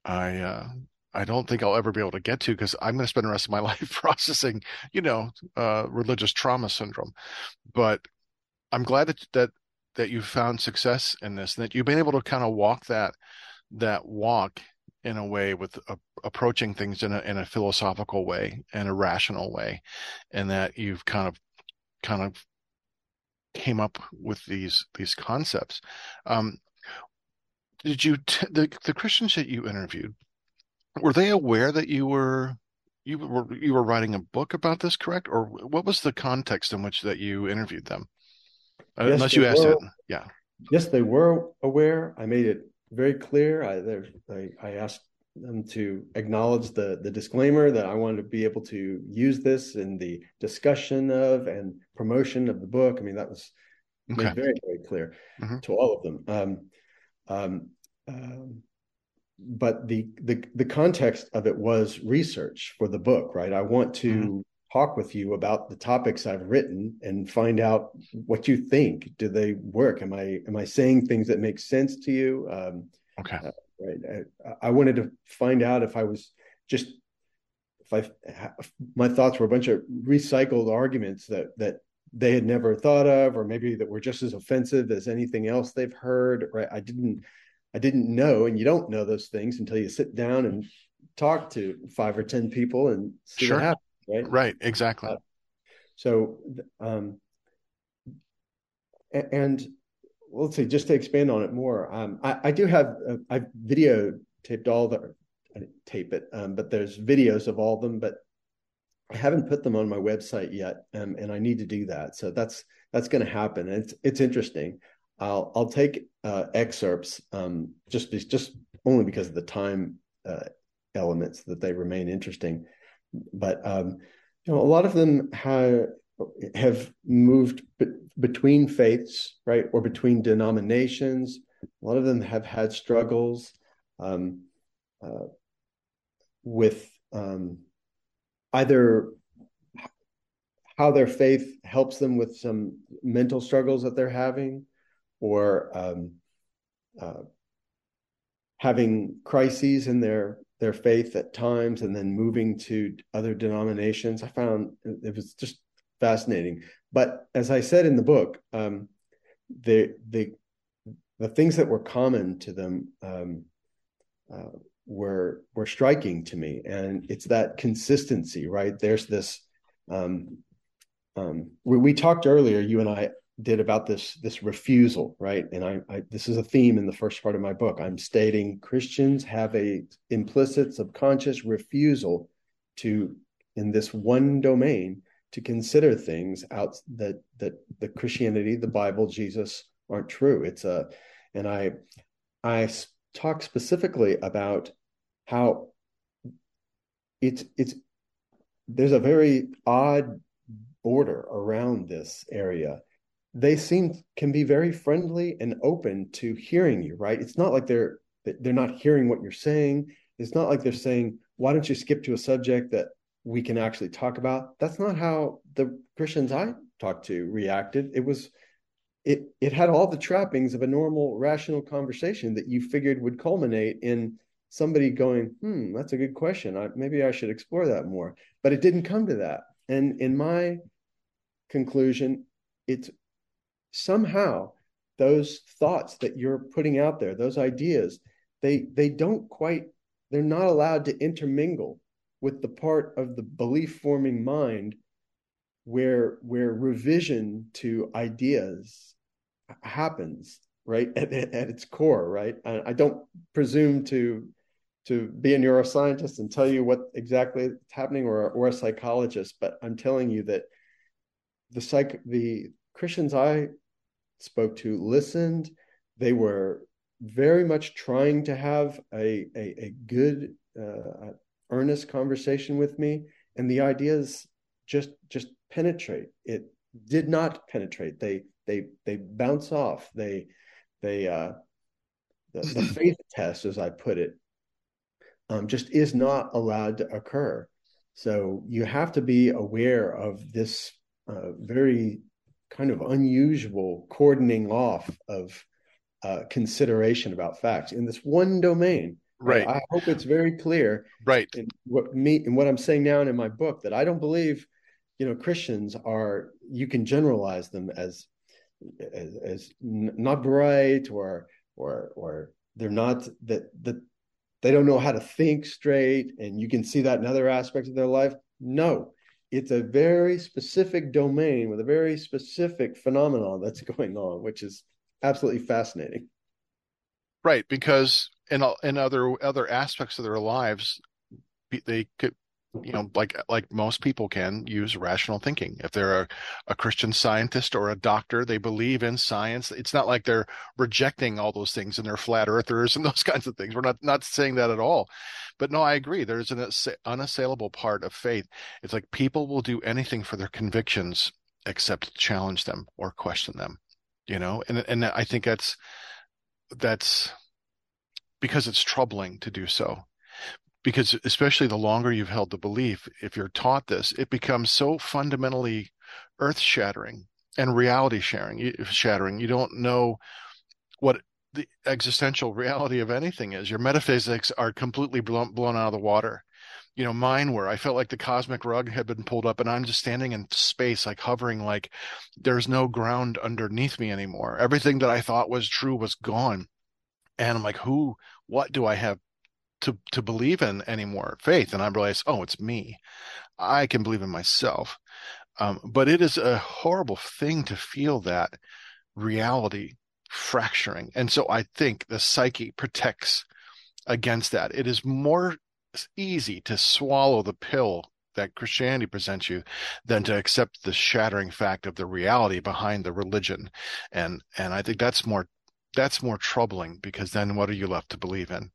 I uh, I don't think I'll ever be able to get to because I'm going to spend the rest of my life processing, you know, uh, religious trauma syndrome. But I'm glad that that that you found success in this, and that you've been able to kind of walk that that walk in a way with uh, approaching things in a in a philosophical way and a rational way, and that you've kind of kind of came up with these these concepts. Um, did you t- the the Christians that you interviewed were they aware that you were you were you were writing a book about this correct? Or what was the context in which that you interviewed them? Uh, yes, unless you asked were, it. Yeah. Yes they were aware. I made it very clear. I I, I asked them to acknowledge the the disclaimer that i wanted to be able to use this in the discussion of and promotion of the book. I mean that was okay. very very clear mm-hmm. to all of them. Um, um, um, but the, the the context of it was research for the book, right? I want to mm-hmm. talk with you about the topics I've written and find out what you think. Do they work? Am I am I saying things that make sense to you? Um, okay. Uh, right. I, I, wanted to find out if I was just if I if my thoughts were a bunch of recycled arguments that that they had never thought of, or maybe that were just as offensive as anything else they've heard. Right? I didn't, I didn't know, and you don't know those things until you sit down and talk to five or ten people and see sure. what happens. Right? Right. Exactly. Uh, so, um, and let's see, just to expand on it more, um, I, I, do have uh, I've video taped all the I tape it, um, but there's videos of all of them, but I haven't put them on my website yet, um, and I need to do that. So that's that's going to happen. And it's it's interesting. I'll I'll take uh, excerpts um, just just only because of the time uh, elements that they remain interesting. But um, you know, a lot of them have have moved be- between faiths, right, or between denominations. A lot of them have had struggles um, uh, with um, either how their faith helps them with some mental struggles that they're having or um, uh, having crises in their their faith at times and then moving to other denominations. I found it was just fascinating. But as i said in the book um, the the the things that were common to them um, uh, were were striking to me. And it's that consistency right? There's this um, um, we, we, talked earlier you and i did about this this refusal right? And I, I, this is a theme in the first part of my book. I'm stating christians have a implicit subconscious refusal to in this one domain to consider things out that that the christianity the bible jesus aren't true. It's a and i i talk specifically about how it's it's there's a very odd border around this area. They seem can be very friendly and open to hearing you right? It's not like they're they're not hearing what you're saying. It's not like they're saying why don't you skip to a subject that we can actually talk about? That's not how the christians i talked to reacted. It was it it had all the trappings of a normal rational conversation that you figured would culminate in somebody going hmm that's a good question. I, maybe i should explore that more. But it didn't come to that. And in my conclusion it's somehow those thoughts that you're putting out there those ideas they they don't quite they're not allowed to intermingle with the part of the belief forming mind where where revision to ideas happens right at, at its core right? I, don't presume to to be a neuroscientist and tell you what exactly is happening or or a psychologist but i'm telling you that the psych the christians i spoke to listened. They were very much trying to have a a, a good uh, earnest conversation with me and the ideas just just penetrate. It did not penetrate. They they they bounce off. They they uh the, the faith test as i put it um, just is not allowed to occur. So you have to be aware of this uh, very kind of unusual cordoning off of uh, consideration about facts in this one domain. Right. I hope it's very clear right. in what me and what i'm saying now and in my book that i don't believe you know christians are you can generalize them as as, as not bright or or or they're not that that they don't know how to think straight and you can see that in other aspects of their life. No it's a very specific domain with a very specific phenomenon that's going on which is absolutely fascinating. Right because in in other other aspects of their lives they could you know like like most people can use rational thinking. If they're a, a christian scientist or a doctor they believe in science. It's not like they're rejecting all those things and they're flat earthers and those kinds of things. We're not not saying that at all. But no i agree. There's an unassailable part of faith. It's like people will do anything for their convictions except challenge them or question them you know? And and i think that's that's because it's troubling to do so because especially the longer you've held the belief if you're taught this it becomes so fundamentally earth shattering and reality sharing shattering. You don't know what the existential reality of anything is. Your metaphysics are completely blown, blown out of the water. You know mine were. I felt like the cosmic rug had been pulled up and i'm just standing in space like hovering like there's no ground underneath me anymore. Everything that i thought was true was gone. And i'm like who what do i have to to believe in anymore faith and i realize oh it's me. I can believe in myself. Um, but it is a horrible thing to feel that reality fracturing and so i think the psyche protects against that. It is more easy to swallow the pill that christianity presents you than to accept the shattering fact of the reality behind the religion and and i think that's more that's more troubling because then what are you left to believe in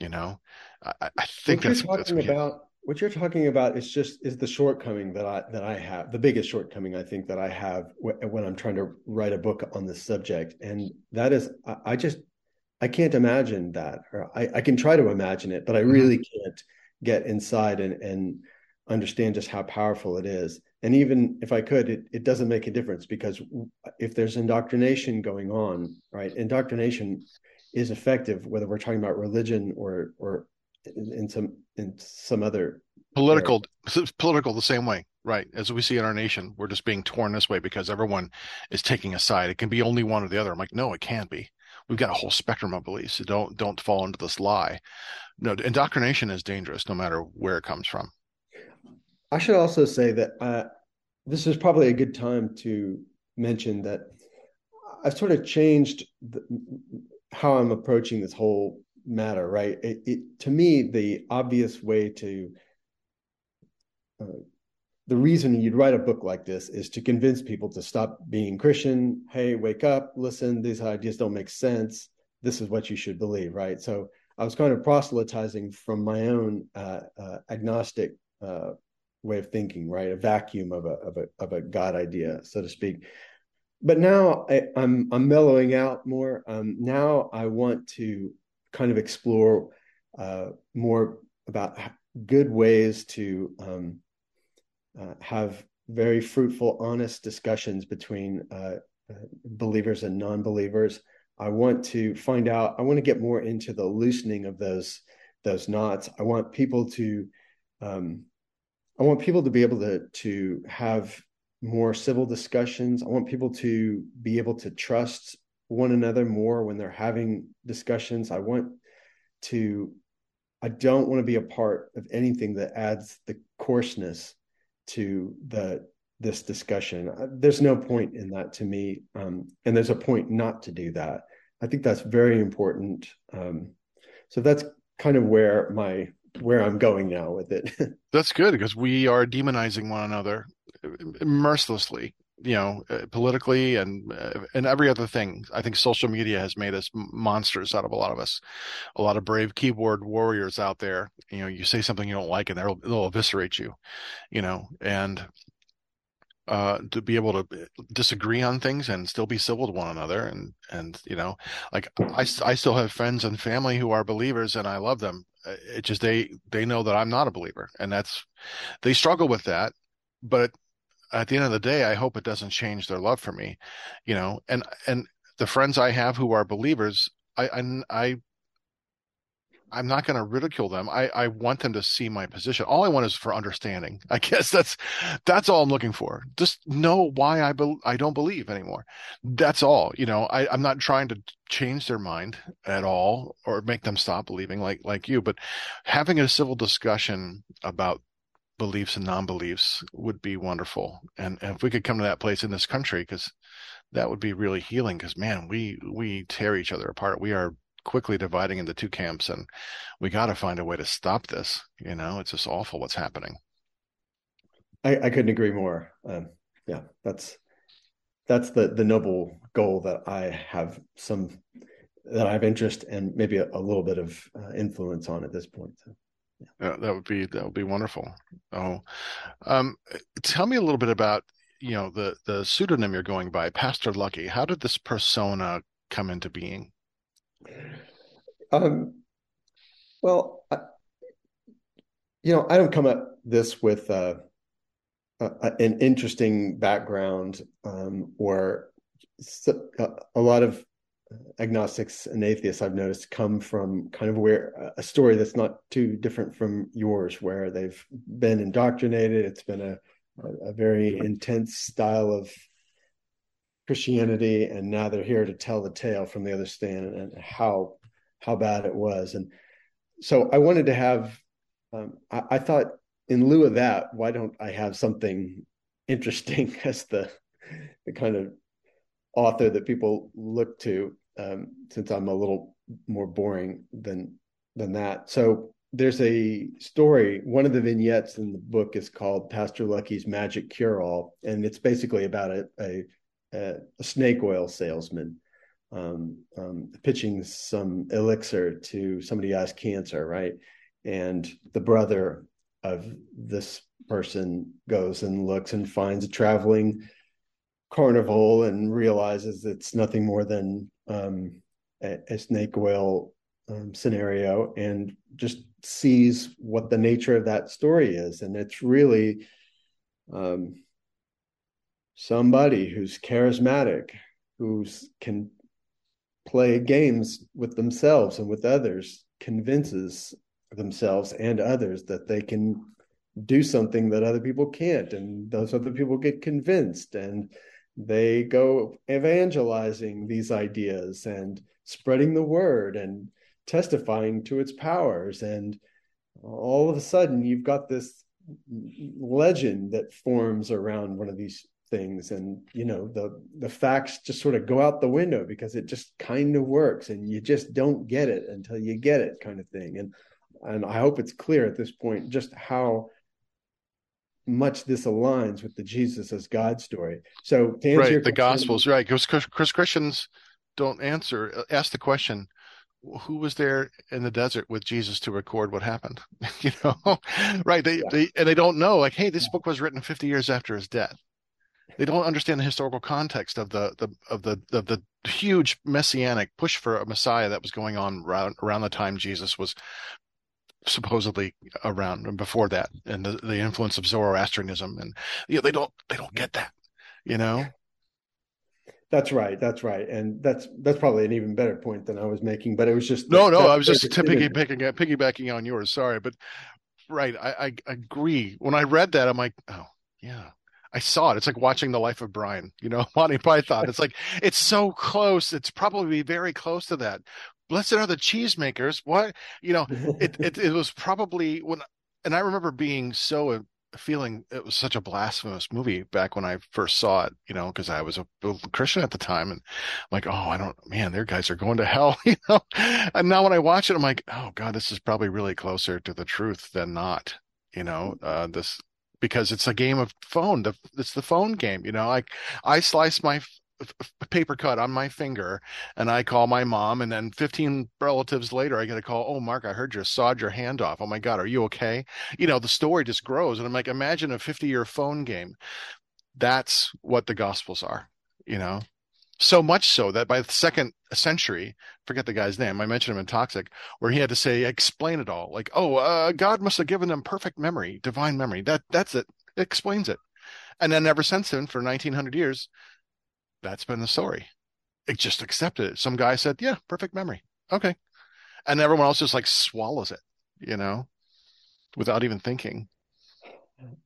you know, I, I think what that's you're talking that's about. What you're talking about is just is the shortcoming that I that I have, the biggest shortcoming I think that I have when I'm trying to write a book on this subject, and that is I, I just I can't imagine that, or I, I can try to imagine it, but I mm-hmm. really mm-hmm. can't get inside and and understand just how powerful it is. And even if I could, it, it doesn't make a difference because if there's indoctrination going on, right? Indoctrination is effective, whether we're talking about religion or or in some in some other political area. political the same way right? As we see in our nation we're just being torn this way because everyone is taking a side. It can be only one or the other. I'm like no it can't be. We've got a whole spectrum of beliefs. So don't don't fall into this lie. No indoctrination is dangerous no matter where it comes from. I should also say that uh, this is probably a good time to mention that i've sort of changed the, how I'm approaching this whole matter, right? It, it to me, the obvious way to uh, the reason you'd write a book like this is to convince people to stop being Christian. Hey, wake up, listen, these ideas don't make sense. This is what you should believe, right? So I was kind of proselytizing from my own uh, uh, agnostic uh, way of thinking, right? A vacuum of a of a of a God idea, so to speak but now I, am I'm, I'm mellowing out more. Um, now I want to kind of explore uh, more about good ways to um, uh, have very fruitful, honest discussions between uh, uh, believers and non-believers. I want to find out. I want to get more into the loosening of those those knots. I want people to. Um, I want people to be able to to have more civil discussions. I want people to be able to trust one another more when they're having discussions. I want to, I don't want to be a part of anything that adds the coarseness to the this discussion. Uh, there's no point in that to me, um, and there's a point not to do that. I think that's very important. Um, so that's kind of where my where I'm going now with it. that's good because we are demonizing one another mercilessly you know, uh, politically and uh, and every other thing. I think social media has made us monsters out of a lot of us. A lot of brave keyboard warriors out there. You know, you say something you don't like, and they'll they'll eviscerate you. You know, and uh, to be able to disagree on things and still be civil to one another and and you know like I, I still have friends and family who are believers and I love them. Uh, it just they they know that I'm not a believer and that's they struggle with that but at the end of the day I hope it doesn't change their love for me you know and and the friends I have who are believers I I, I I'm not going to ridicule them. I, I want them to see my position. All I want is for understanding. I guess that's that's all I'm looking for. Just know why I be, I don't believe anymore. That's all. You know, I, I'm not trying to change their mind at all or make them stop believing like like you. But having a civil discussion about beliefs and non-beliefs would be wonderful. And, and if we could come to that place in this country, because that would be really healing. Because man, we we tear each other apart. We are quickly dividing into two camps and we got to find a way to stop this you know? It's just awful what's happening. I, I couldn't agree more. Um, yeah that's that's the the noble goal that i have some that i have interest and maybe a, a little bit of uh, influence on at this point so, yeah. that would be that would be wonderful. Oh um, tell me a little bit about you know the the pseudonym you're going by pastor lucky. How did this persona come into being um, well, I, you know, I don't come at this with uh, an interesting background um, or a lot of agnostics and atheists I've noticed come from kind of where a story that's not too different from yours, where they've been indoctrinated. It's been a, a very intense style of Christianity, and now they're here to tell the tale from the other stand and how how bad it was. And so I wanted to have. Um, I, I thought, in lieu of that, why don't I have something interesting as the the kind of author that people look to? Um, since I'm a little more boring than than that, so there's a story. One of the vignettes in the book is called Pastor Lucky's Magic Cure All, and it's basically about a, a a, snake oil salesman um, um, pitching some elixir to somebody who has cancer, right? And the brother of this person goes and looks and finds a traveling carnival and realizes it's nothing more than um, a, a, snake oil um, scenario and just sees what the nature of that story is. And it's really um, somebody who's charismatic, who can play games with themselves and with others, convinces themselves and others that they can do something that other people can't. And those other people get convinced and they go evangelizing these ideas and spreading the word and testifying to its powers. And all of a sudden, you've got this legend that forms around one of these things and you know the the facts just sort of go out the window because it just kind of works and you just don't get it until you get it kind of thing and and I hope it's clear at this point just how much this aligns with the Jesus as God story. So to answer right, the Gospels, right? Because Chris Christians don't answer, uh, ask the question, who was there in the desert with Jesus to record what happened? you know, right? They, yeah. they and they don't know. Like, hey, this book was written 50 years after his death they don't understand the historical context of the, the of the of the huge messianic push for a Messiah that was going on around, around the time Jesus was supposedly around and before that and the, the influence of Zoroastrianism and you know, they don't they don't get that you know? That's right that's right and that's that's probably an even better point than I was making but it was just no no I was just piggybacking piggybacking on yours sorry but right I, I agree. When I read that I'm like oh yeah I saw it. It's like watching the life of Brian, you know, Monty Python. It's like it's so close. It's probably very close to that. Blessed are the cheesemakers. What you know, it, it it was probably when, and I remember being so uh, feeling it was such a blasphemous movie back when I first saw it, you know, because I was a Christian at the time, and I'm like, oh, I don't, man, their guys are going to hell, you know. And now when I watch it, I'm like, oh God, this is probably really closer to the truth than not, you know. Uh, this because it's a game of phone. It's the phone game, you know. Like I slice my paper cut on my finger and I call my mom and then 15 relatives later I get a call, "Oh Mark, I heard you sawed your hand off. Oh my god, are you okay?" You know, the story just grows and I'm like, imagine a 50-year phone game. That's what the gospels are, you know. So much so that by the second century, forget the guy's name, I mentioned him in Toxic, where he had to say, explain it all. Like, oh, uh, God must have given them perfect memory, divine memory. That that's it. It explains it. And then ever since then, for 1900 years, that's been the story. It just accepted it. Some guy said, yeah, perfect memory. Okay. And everyone else just like swallows it, you know, without even thinking.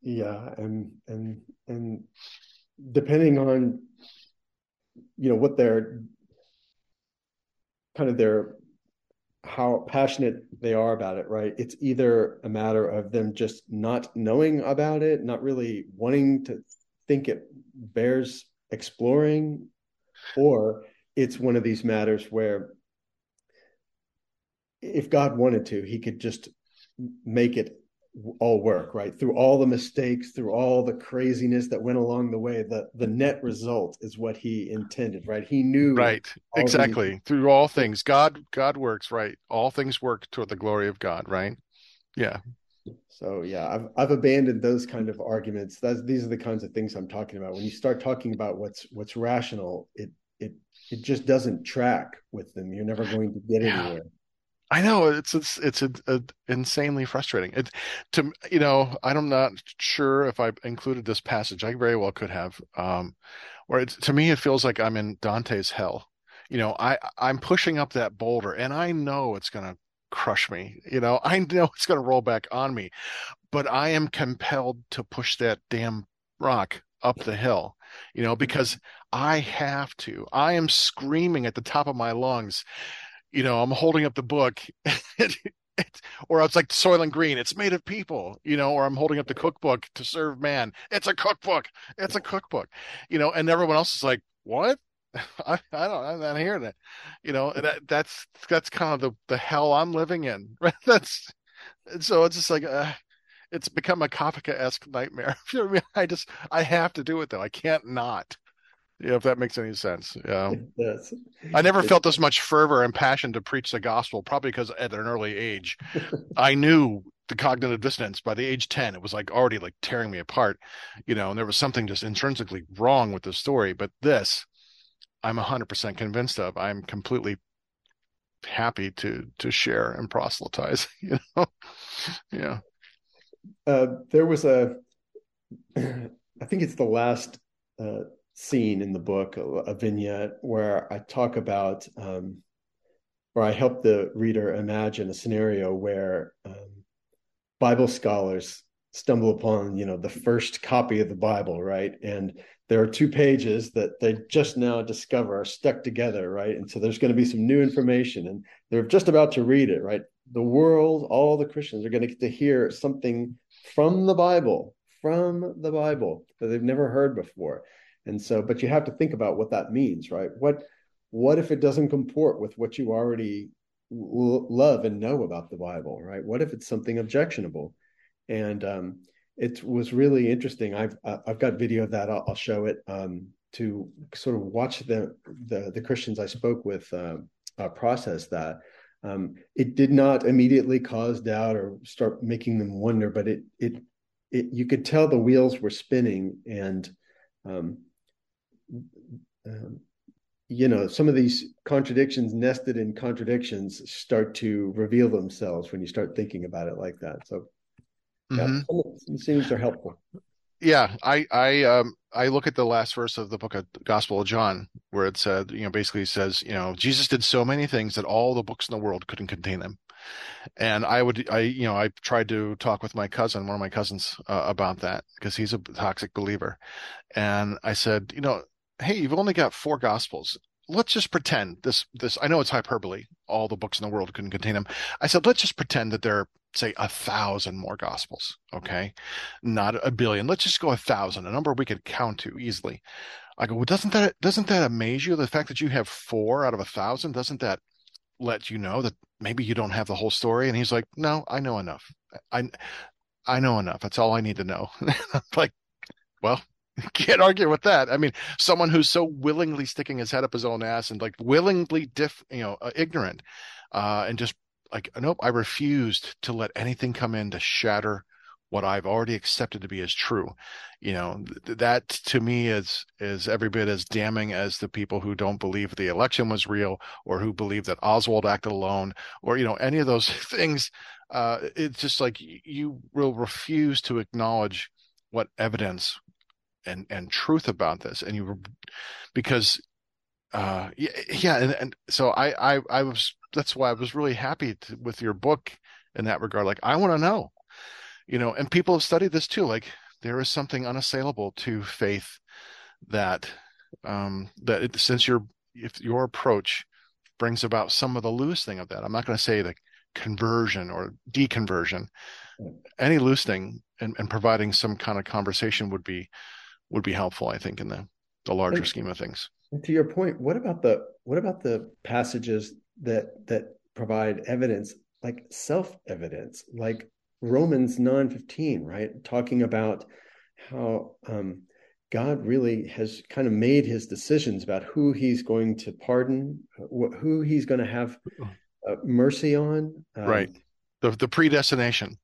Yeah. And, and, and depending on you know what their kind of their how passionate they are about it right? It's either a matter of them just not knowing about it not really wanting to think it bears exploring or it's one of these matters where if god wanted to he could just make it all work right? Through all the mistakes through all the craziness that went along the way the the net result is what he intended right? He knew right. exactly. these... through all things. God god works right? All things work toward the glory of god right? Yeah. So yeah i've i've abandoned those kind of arguments. That's these are the kinds of things i'm talking about. When you start talking about what's what's rational it it it just doesn't track with them. You're never going to get anywhere I know it's it's it's a, a insanely frustrating. It to you know I'm not sure if I included this passage. I very well could have. Um, it, to me it feels like I'm in Dante's hell. You know, I I'm pushing up that boulder and I know it's gonna crush me. You know, I know it's gonna roll back on me, but I am compelled to push that damn rock up the hill. You know, because I have to. I am screaming at the top of my lungs you know, I'm holding up the book, or it's like Soylent Green. It's made of people, you know, or I'm holding up the cookbook to serve man. It's a cookbook. It's a cookbook, you know, and everyone else is like, what? I, I don't, I'm not hearing it, you know. That that's that's kind of the the hell I'm living in. Right? That's so it's just like. Uh, it's become a Kafka esque nightmare. I just I have to do it though. I can't not. Yeah, if that makes any sense. Yeah. I never felt this much fervor and passion to preach the gospel, probably because at an early age, I knew the cognitive dissonance. By the age 10 it was like already like tearing me apart you know and there was something just intrinsically wrong with the story. But this i'm 100% convinced of. I'm completely happy to to share and proselytize you know? Yeah. Uh, there was a i think it's the last uh, scene in the book, a, vignette where I talk about, um, or I help the reader imagine a scenario where um, Bible scholars stumble upon, you know, the first copy of the Bible, right? And there are two pages that they just now discover are stuck together, right? And so there's going to be some new information, and they're just about to read it, right? The world, all the Christians are going to get to hear something from the Bible, from the Bible that they've never heard before. And so, but you have to think about what that means, right? What what if it doesn't comport with what you already l- love and know about the Bible, right? What if it's something objectionable? And um, it was really interesting. I've I've got video of that. I'll, I'll show it um, to sort of watch the the, the Christians I spoke with uh, uh, process that. Um, it did not immediately cause doubt or start making them wonder, but it it it you could tell the wheels were spinning and um, um, you know some of these contradictions nested in contradictions start to reveal themselves when you start thinking about it like that. So yeah mm-hmm. things are helpful. Yeah i i um i look at the last verse of the book of gospel of john where it said you know basically says you know jesus did so many things that all the books in the world couldn't contain them and i would i you know i tried to talk with my cousin one of my cousins uh, about that because he's a toxic believer. And i said you know hey, you've only got four gospels. Let's just pretend this this I know it's hyperbole. All the books in the world couldn't contain them. I said, let's just pretend that there are, say, a thousand more gospels. Okay. Not a billion. Let's just go a thousand, a number we could count to easily. I go, well, doesn't that doesn't that amaze you? The fact that you have four out of a thousand, doesn't that let you know that maybe you don't have the whole story? And he's like, No, I know enough. I I know enough. That's all I need to know. like, well, can't argue with that. I mean, someone who's so willingly sticking his head up his own ass and like willingly diff, you know, uh, ignorant, uh, and just like, nope, I refused to let anything come in to shatter what I've already accepted to be as true. You know, th- that to me is is every bit as damning as the people who don't believe the election was real or who believe that Oswald acted alone or you know any of those things. Uh, it's just like you will refuse to acknowledge what evidence and and truth about this, and you were because uh yeah, yeah and, and so I, I I was that's why I was really happy to, with your book in that regard. Like I want to know you know and people have studied this too like there is something unassailable to faith that um that it, since your if your approach brings about some of the loosening of that i'm not going to say the conversion or deconversion any loosening and, and providing some kind of conversation would be would be helpful i think in the the larger and, scheme of things to your point what about the what about the passages that that provide evidence like self evidence like Romans 9:15, right? Talking about how um, God really has kind of made his decisions about who he's going to pardon, wh- who he's going to have uh, mercy on. Um, right. The the predestination,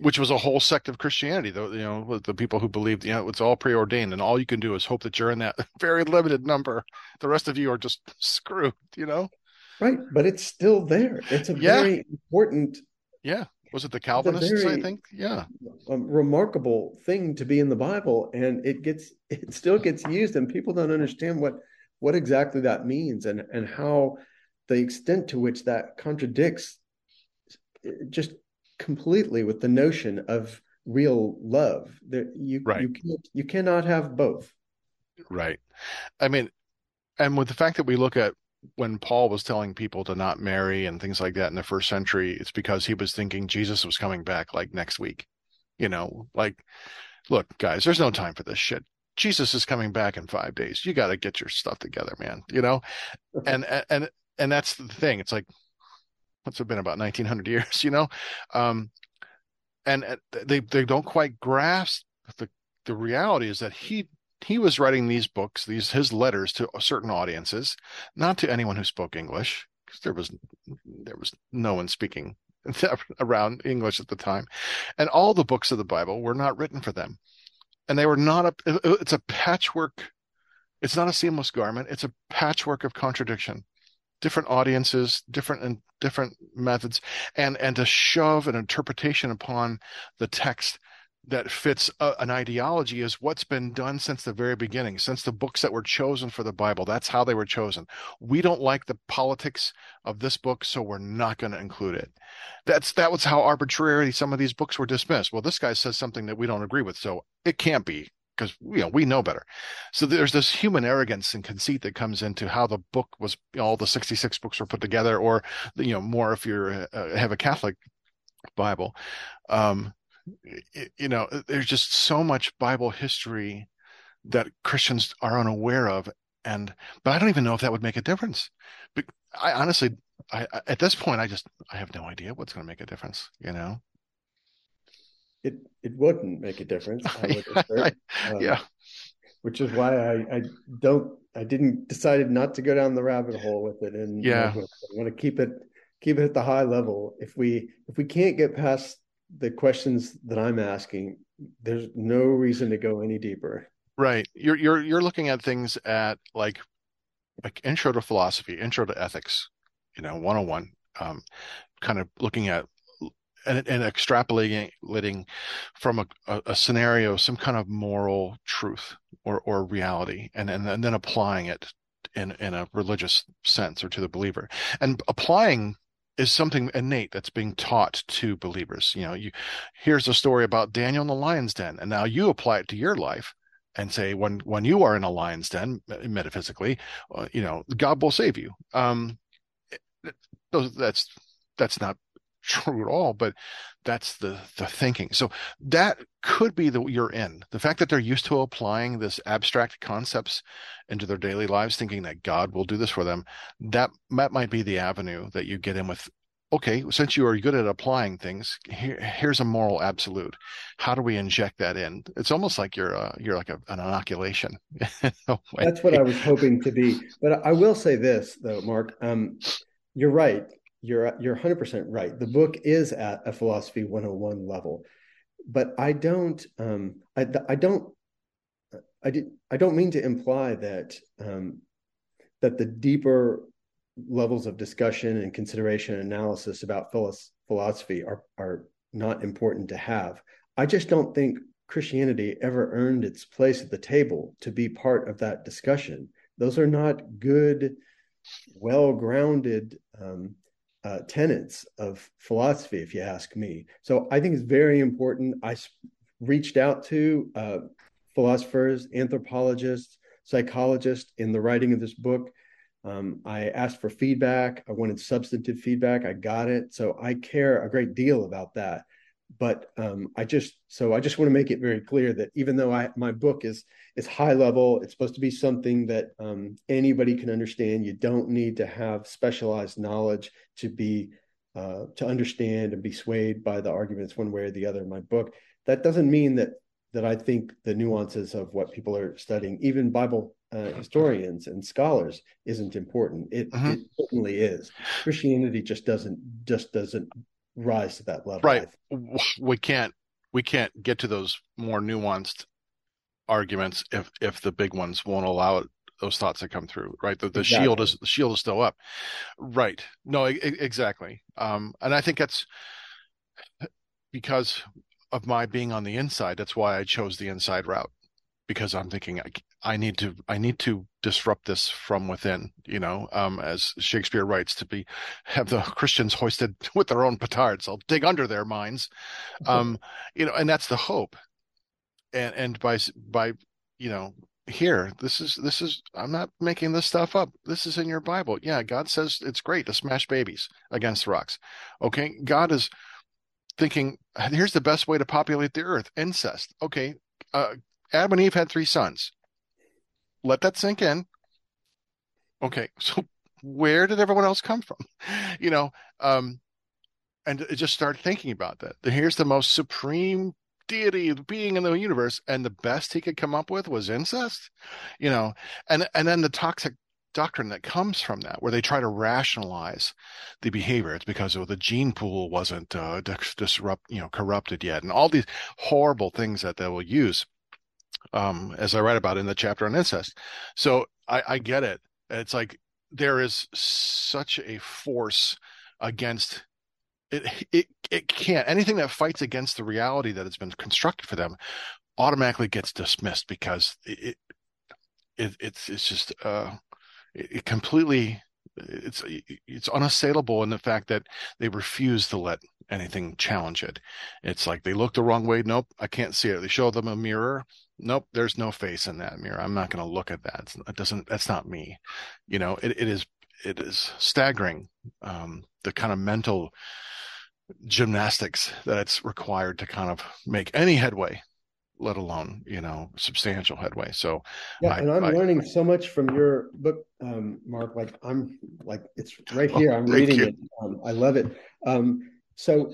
which was a whole sect of Christianity, though, you know, the people who believed, you know, it's all preordained and all you can do is hope that you're in that very limited number. The rest of you are just screwed, you know? Right. But it's still there. It's a yeah. very important yeah was it the Calvinists? Very, I think. Yeah. A remarkable thing to be in the Bible, and it gets it still gets used, and people don't understand what what exactly that means, and and how the extent to which that contradicts eh, just completely with the notion of real love. That you right. you can't, you cannot have both. Right. I mean, and with the fact that we look at when Paul was telling people to not marry and things like that in the first century, it's because he was thinking Jesus was coming back like next week. You know, like, look, guys, there's no time for this shit. Jesus is coming back in five days. You got to get your stuff together, man. You know, and and and that's the thing. It's like, what's it been about 1900 years? You know, um, and they they don't quite grasp the the reality is that he he was writing these books, these his letters to certain audiences, not to anyone who spoke English, because there was there was no one speaking around English at the time, and all the books of the Bible were not written for them, and they were not a. It's a patchwork. It's not a seamless garment. It's a patchwork of contradiction, different audiences, different and different methods, and and to shove an interpretation upon the text that fits a, an ideology is what's been done since the very beginning, since the books that were chosen for the Bible. That's how they were chosen. We don't like the politics of this book, so we're not going to include it. That's that was how arbitrarily some of these books were dismissed. Well, this guy says something that we don't agree with, so it can't be because you know we know better. So there's this human arrogance and conceit that comes into how the book was. You know, all the 66 books were put together, or you know more if you're uh, have a Catholic Bible. Um, you know, there's just so much Bible history that Christians are unaware of, and but I don't even know if that would make a difference. But I honestly, I, at this point, I just I have no idea what's going to make a difference. You know, it it wouldn't make a difference. I um, yeah, which is why I I don't I didn't decided not to go down the rabbit hole with it, and yeah, I want to keep it keep it at the high level. If we if we can't get past the questions that I'm asking, there's no reason to go any deeper. Right. You're you're you're looking at things at like like intro to philosophy, intro to ethics, you know, 101, um, kind of looking at and, and extrapolating from a, a, a, scenario, some kind of moral truth or, or reality, and, and, and then applying it in, in a religious sense or to the believer. And applying is something innate that's being taught to believers. You know, you here's a story about Daniel in the lion's den, and now you apply it to your life and say when when you are in a lion's den metaphysically, uh, you know, God will save you. Um, that's that's not true at all, but that's the the thinking. So that could be the you're in. The fact that they're used to applying this abstract concepts into their daily lives, thinking that God will do this for them, that that might be the avenue that you get in with okay, since you are good at applying things, here, here's a moral absolute. How do we inject that in? It's almost like you're a, you're like a, an inoculation. That's what I was hoping to be. But I will say this though, Mark. Um, you're right. You're you're 100 percent right. The book is at a philosophy 101 level, but I don't. Um, I, I don't. I did. I don't mean to imply that um, that the deeper levels of discussion and consideration and analysis about philosophy are are not important to have. I just don't think Christianity ever earned its place at the table to be part of that discussion. Those are not good, well grounded um, uh, tenets of philosophy, if you ask me. So I think it's very important. I reached out to uh, philosophers, anthropologists, psychologists in the writing of this book um, I asked for feedback. I wanted substantive feedback. I got it. So I care a great deal about that. But um, I just so I just want to make it very clear that even though I my book is is high level, it's supposed to be something that um, anybody can understand. You don't need to have specialized knowledge to be uh, to understand and be swayed by the arguments one way or the other in my book. That doesn't mean that that I think the nuances of what people are studying, even Bible uh, historians and scholars isn't important. It, uh-huh. it certainly is. Christianity just doesn't just doesn't rise to that level. Right. We can't we can't get to those more nuanced arguments if if the big ones won't allow it, those thoughts to come through. Right. The, the exactly. shield is the shield is still up. Right. No. I, exactly. Um. And I think that's because of my being on the inside. That's why I chose the inside route because I'm thinking I, I need to I need to disrupt this from within, you know, um, as Shakespeare writes, to be have the Christians hoisted with their own petards. I'll dig under their minds, um, you know, and that's the hope. And and by by you know here this is this is i'm not making this stuff up this is in your bible yeah god says it's great to smash babies against rocks okay god is thinking here's the best way to populate the earth incest okay uh, Adam and Eve had three sons. Let that sink in. Okay, so where did everyone else come from? You know, um, and just start thinking about that. Here's the most supreme deity being in the universe, and the best he could come up with was incest. You know, and and then the toxic doctrine that comes from that, where they try to rationalize the behavior. It's because oh, the gene pool wasn't uh, disrupt, you know, corrupted yet, and all these horrible things that they will use um, as I write about in the chapter on incest. So I, I get it. It's like there is such a force against it. It it can't anything that fights against the reality that has been constructed for them automatically gets dismissed because it, it it's it's just uh it completely it's it's unassailable in the fact that they refuse to let anything challenge it. It's like they look the wrong way. Nope, I can't see it. They show them a mirror. Nope, there's no face in that mirror. I'm not going to look at that. It's, it doesn't. That's not me. You know, it, it is. It is staggering. Um, the kind of mental gymnastics that it's required to kind of make any headway let alone you know substantial headway so yeah I, and i'm I, learning I, so much from your book um mark like i'm like it's right here i'm reading you. it um, i love it um so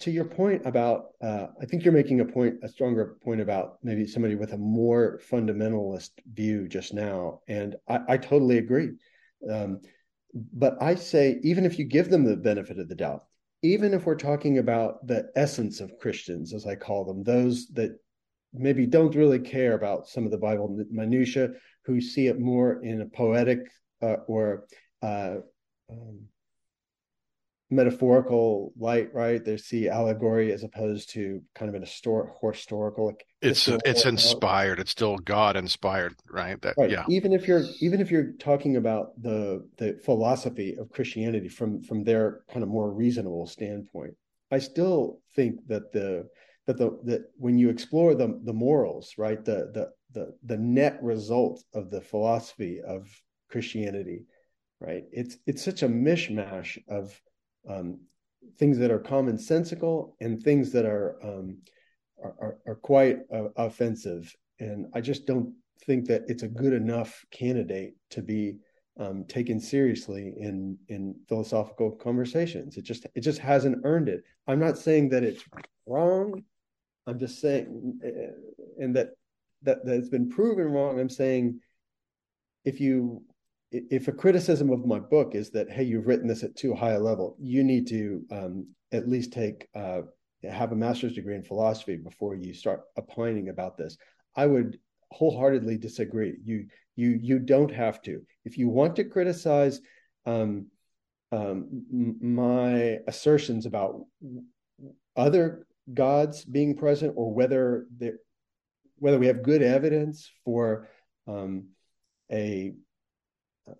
to your point about uh i think you're making a point a stronger point about maybe somebody with a more fundamentalist view just now and i, I totally agree. Um but i say even if you give them the benefit of the doubt even if we're talking about the essence of Christians, as I call them, those that maybe don't really care about some of the Bible minutia, who see it more in a poetic uh, or uh, um, metaphorical light, right? They see allegory as opposed to kind of an histor- historical. It's it's inspired. It's still God inspired, right? That, right. Yeah. Even if you're even if you're talking about the the philosophy of Christianity from from their kind of more reasonable standpoint, I still think that the that the that when you explore the the morals, right, the the the the net result of the philosophy of Christianity, right, it's it's such a mishmash of um, things that are commonsensical and things that are um, are, are, are, quite uh, offensive, and I just don't think that it's a good enough candidate to be um, taken seriously in in philosophical conversations. It just it just hasn't earned it. I'm not saying that it's wrong. I'm just saying, uh, and that that that it's been proven wrong. I'm saying if you if a criticism of my book is that hey you've written this at too high a level you need to um, at least take uh, have a master's degree in philosophy before you start opining about this. I would wholeheartedly disagree. You you you don't have to. If you want to criticize um, um, my assertions about other gods being present or whether whether we have good evidence for um, a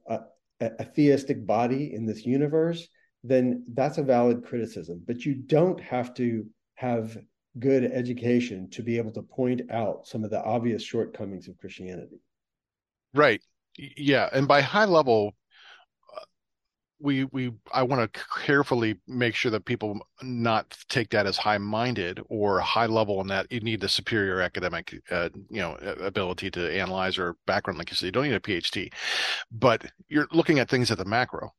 a, a theistic body in this universe, then that's a valid criticism. But you don't have to have good education to be able to point out some of the obvious shortcomings of Christianity. Right. Yeah. And by high level, we we I want to carefully make sure that people not take that as high minded or high level in that you need the superior academic uh, you know ability to analyze or background like you said you don't need a PhD but you're looking at things at the macro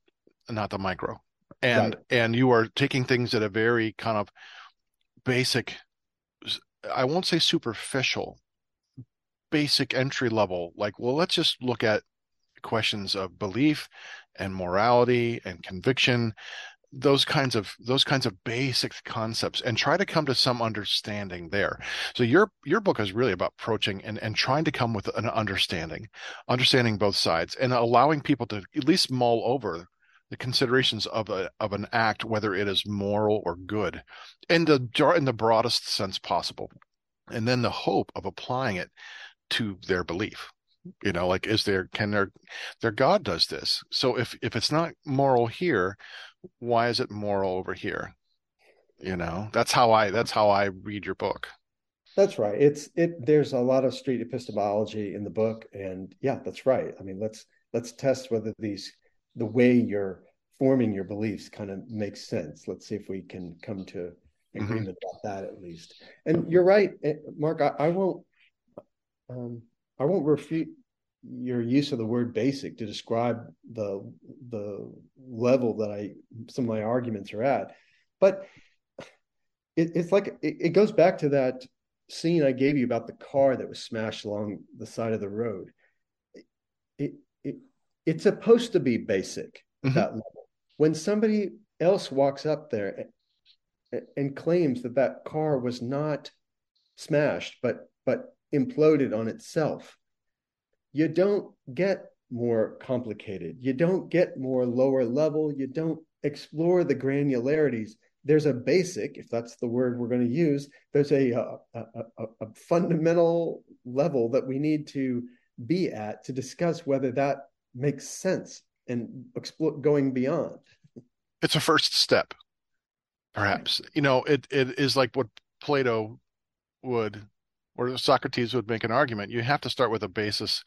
not the micro. And right. and you are taking things at a very kind of basic I won't say superficial basic entry level. Like well let's just look at questions of belief and morality and conviction those kinds of those kinds of basic concepts and try to come to some understanding there. So your your book is really about approaching and, and trying to come with an understanding understanding both sides and allowing people to at least mull over the considerations of a of an act whether it is moral or good in the in the broadest sense possible and then the hope of applying it to their belief you know like is there can their their god does this. So if if it's not moral here why is it moral over here? You know that's how i that's how i read your book. That's right. It's it there's a lot of street epistemology in the book and yeah that's right. I mean let's let's test whether these the way you're forming your beliefs kind of makes sense. Let's see if we can come to mm-hmm. agreement mm-hmm. about that at least. And you're right eh, mark i, I won't um, I won't refute your use of the word basic to describe the the level that I some of my arguments are at, but it, it's like it, it goes back to that scene I gave you about the car that was smashed along the side of the road. It, it it's supposed to be basic mm-hmm. that level. When somebody else walks up there and, and claims that that car was not smashed but but imploded on itself. You don't get more complicated. You don't get more lower level. You don't explore the granularities. There's a basic, if that's the word we're going to use, there's uh, a, a, a, a fundamental level that we need to be at to discuss whether that makes sense and explore, going beyond. It's a first step, perhaps. You know, it, it is like what Plato would or Socrates would make an argument, you have to start with a basis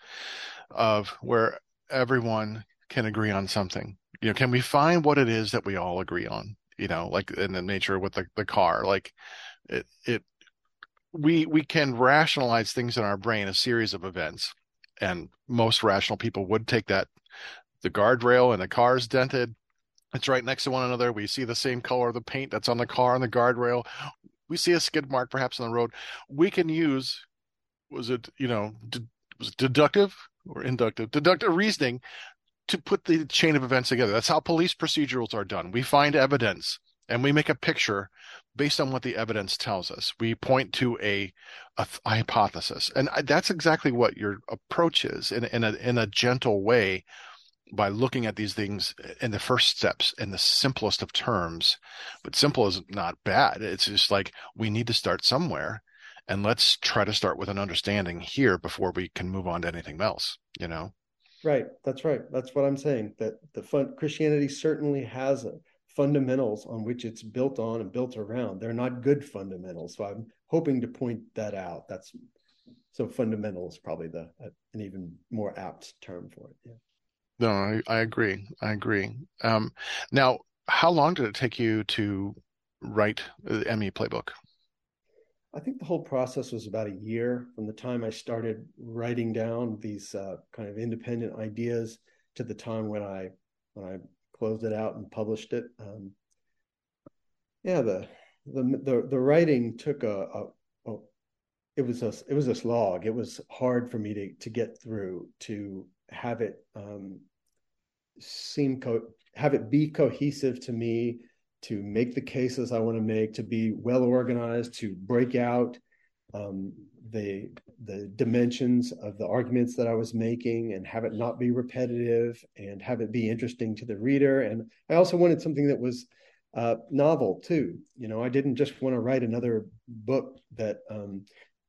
of where everyone can agree on something. You know, can we find what it is that we all agree on? You know, like in the nature with the, the car, like it, it, we, we can rationalize things in our brain, a series of events. And most rational people would take that, the guardrail and the car is dented. It's right next to one another. We see the same color of the paint that's on the car and the guardrail we see a skid mark perhaps on the road, we can use was it you know de- was deductive or inductive deductive reasoning to put the chain of events together. That's how police procedurals are done. We find evidence and we make a picture based on what the evidence tells us. We point to a, a, a hypothesis, and that's exactly what your approach is in, in a in a gentle way by looking at these things in the first steps in the simplest of terms. But simple is not bad. It's just like we need to start somewhere and let's try to start with an understanding here before we can move on to anything else, you know? Right. That's right. That's what I'm saying. That the fun Christianity certainly has a, fundamentals on which it's built on and built around. They're not good fundamentals. So I'm hoping to point that out. That's so fundamental is probably the an even more apt term for it. Yeah. No, I, I agree. I agree. Um, now, how long did it take you to write the Enemy Playbook? I think the whole process was about a year from the time I started writing down these uh, kind of independent ideas to the time when I when I closed it out and published it. Um, yeah, the the the the writing took a, a, a it was a it was a slog. It was hard for me to to get through to have it um, seem co- have it be cohesive to me to make the cases I want to make to be well organized to break out um, the the dimensions of the arguments that I was making and have it not be repetitive and have it be interesting to the reader. And I also wanted something that was uh, novel too. You know, I didn't just want to write another book that um,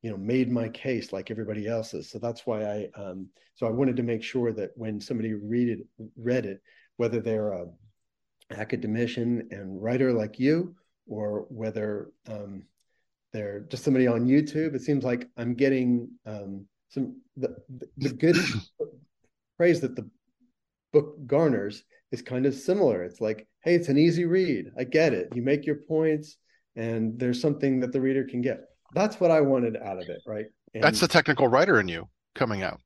you know made my case like everybody else's. So that's why I um, so I wanted to make sure that when somebody read it, read it, whether they're a academician and writer like you, or whether um, they're just somebody on YouTube. It seems like I'm getting um, some the, the good praise that the book garners is kind of similar. It's like, hey, it's an easy read. I get it. You make your points, and there's something that the reader can get. That's what I wanted out of it, right? And that's the technical writer in you coming out,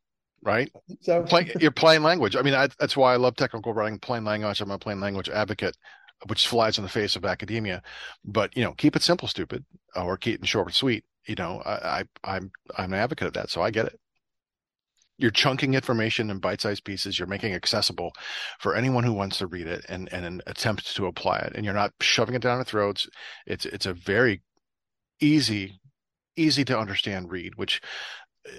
right? So Plain, you're plain language. I mean, I, that's why I love technical writing, plain language. I'm a plain language advocate which flies in the face of academia. But you know, keep it simple, stupid, or keep it short and sweet. You know, I, I I'm I'm an advocate of that, so I get it. You're chunking information in bite-sized pieces. You're making accessible for anyone who wants to read it and and an attempt to apply it. And you're not shoving it down their throats. It's it's a very easy, easy to understand read, which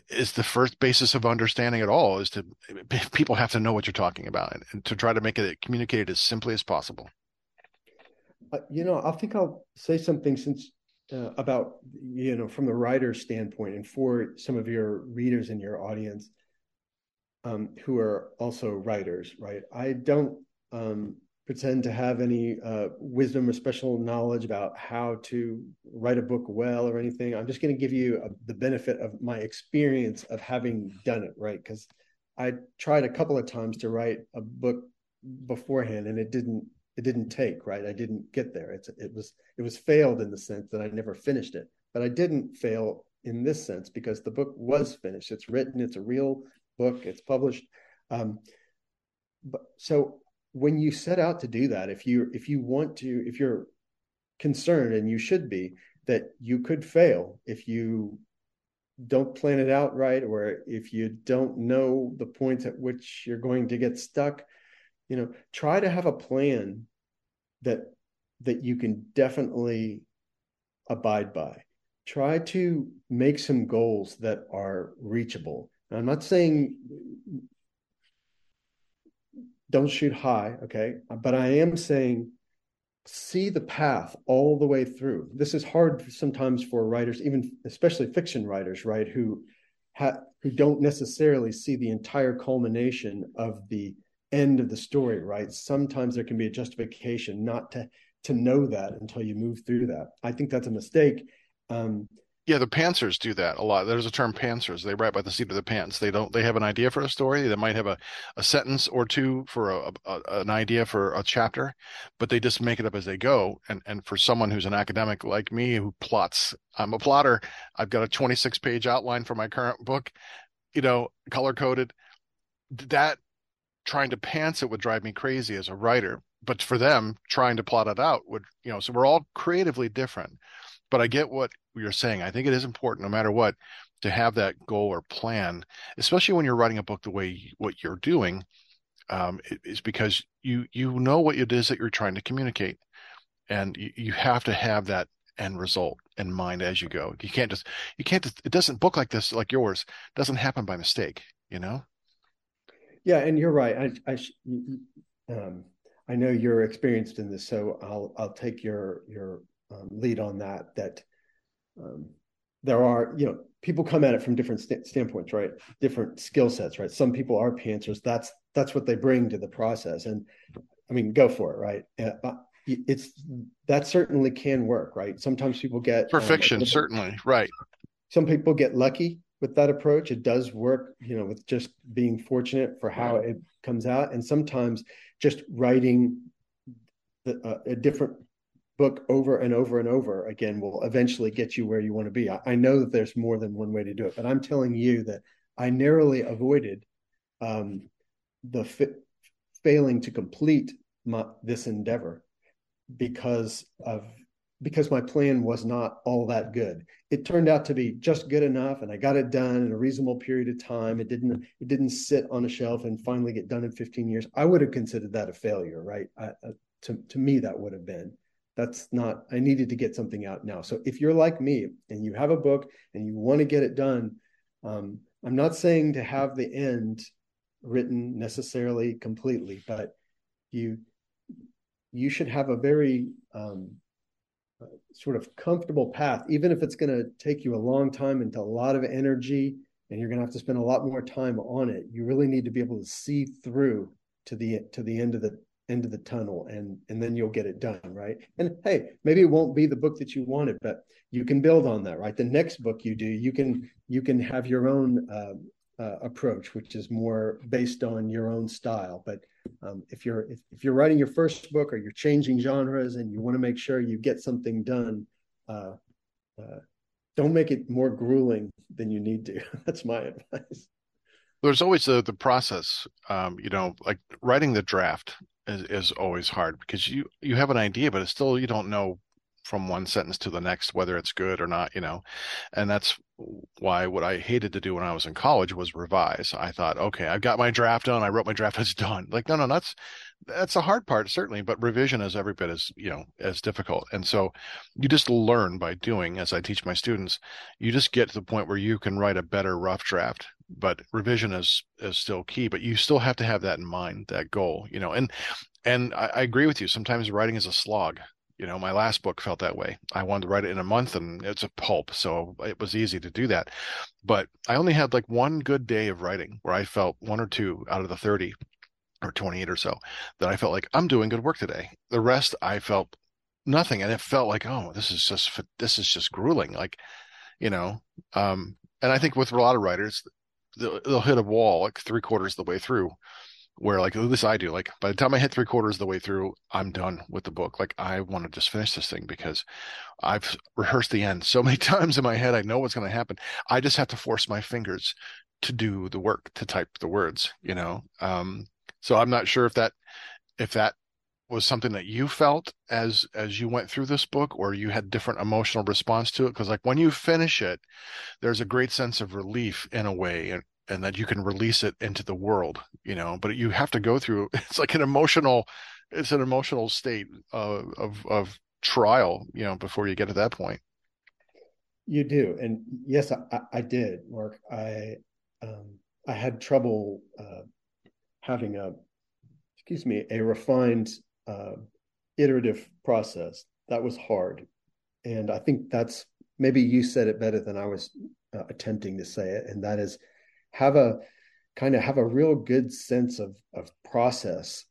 is the first basis of understanding at all. Is to people have to know what you're talking about and, and to try to make it communicated as simply as possible. Uh, you know, I think I'll say something since uh, about you know from the writer's standpoint, and for some of your readers in your audience um, who are also writers, right? I don't um, pretend to have any uh, wisdom or special knowledge about how to write a book well or anything. I'm just going to give you a, the benefit of my experience of having done it, right? Because I tried a couple of times to write a book beforehand, and it didn't it didn't take right? I didn't get there. It's it was it was failed in the sense that i never finished it. But i didn't fail in this sense because the book was finished. It's written. It's a real book. It's published. Um, but so when you set out to do that if you if you want to if you're concerned and you should be that you could fail if you don't plan it out right or if you don't know the points at which you're going to get stuck you know try to have a plan that that you can definitely abide by. Try to make some goals that are reachable. Now, i'm not saying don't shoot high okay but i am saying see the path all the way through this is hard sometimes for writers even especially fiction writers right who ha- who don't necessarily see the entire culmination of the end of the story, right? Sometimes there can be a justification not to to know that until you move through that. I think that's a mistake. Um, yeah, the pantsers do that a lot. There's a term pantsers. They write by the seat of the pants. They don't. They have an idea for a story. They might have a, a sentence or two for a, a, an idea for a chapter, but they just make it up as they go. And and for someone who's an academic like me who plots, I'm a plotter. I've got a 26 page outline for my current book, you know, color coded. That trying to pants it would drive me crazy as a writer but for them trying to plot it out would you know so we're all creatively different but i get what you're saying. I think it is important no matter what to have that goal or plan especially when you're writing a book the way what you're doing um, is because you you know what it is that you're trying to communicate and you, you have to have that end result in mind as you go. You can't just you can't just, it doesn't book like this like yours doesn't happen by mistake you know? Yeah, and you're right. I I, um, I know you're experienced in this, so I'll I'll take your your um, lead on that. That um, there are you know people come at it from different st- standpoints, right? Different skill sets, right? Some people are pantsers. That's that's what they bring to the process, and I mean, go for it, right? Uh, it's that certainly can work, right? Sometimes people get perfection, um, certainly, right. Some people get lucky with that approach. It does work, you know, with just being fortunate for how it comes out, and sometimes just writing the, uh, a different book over and over and over again will eventually get you where you want to be. I, I, know that there's more than one way to do it, but I'm telling you that I narrowly avoided um, the failing to complete my, this endeavor because of because my plan was not all that good. It turned out to be just good enough, and I got it done in a reasonable period of time. It didn't it didn't sit on a shelf and finally get done in 15 years. I would have considered that a failure, right? I, uh, to to me, that would have been. That's not. I needed to get something out now. So if you're like me and you have a book and you want to get it done, um, I'm not saying to have the end written necessarily completely, but you you should have a very um, sort of comfortable path, even if it's going to take you a long time and a lot of energy, and you're going to have to spend a lot more time on it. You really need to be able to see through to the to the end of the end of the tunnel, and and then you'll get it done, right? And hey, maybe it won't be the book that you wanted, but you can build on that, right? The next book you do, you can you can have your own uh, uh, approach, which is more based on your own style. But um, if you're if, if, you're writing your first book or you're changing genres and you want to make sure you get something done, uh, uh, don't make it more grueling than you need to. That's my advice. There's always the the process. Um, you know, like writing the draft is, is always hard because you you have an idea, but it's still you don't know from one sentence to the next whether it's good or not you know? And that's why what i hated to do when i was in college was revise. I thought okay i've got my draft done. I wrote my draft it's done. Like no no that's that's the hard part certainly but revision is every bit as you know as difficult. And so you just learn by doing as i teach my students you just get to the point where you can write a better rough draft but revision is is still key but you still have to have that in mind that goal you know? And and I, I agree with you sometimes writing is a slog you know, my last book felt that way. I wanted to write it in a month and it's a pulp, so it was easy to do that. But I only had like one good day of writing where I felt one or two out of the 30 or 28 or so that I felt like I'm doing good work today. The rest I felt nothing and it felt like, oh, this is just this is just grueling like, you know, um and I think with a lot of writers they'll, they'll hit a wall like three quarters of the way through where like at least I do. Like by the time I hit three quarters of the way through, I'm done with the book. Like I want to just finish this thing because I've rehearsed the end so many times in my head. I know what's going to happen. I just have to force my fingers to do the work to type the words. You know, um, so I'm not sure if that if that was something that you felt as as you went through this book or you had different emotional response to it because like when you finish it there's a great sense of relief in a way and and that you can release it into the world you know but you have to go through it's like an emotional it's an emotional state of of, trial you know before you get to that point. You do and yes i, I did mark. I um, i had trouble uh, having a excuse me a refined uh, iterative process. That was hard and i think that's maybe you said it better than i was uh, attempting to say it and that is have a kind of have a real good sense of of process.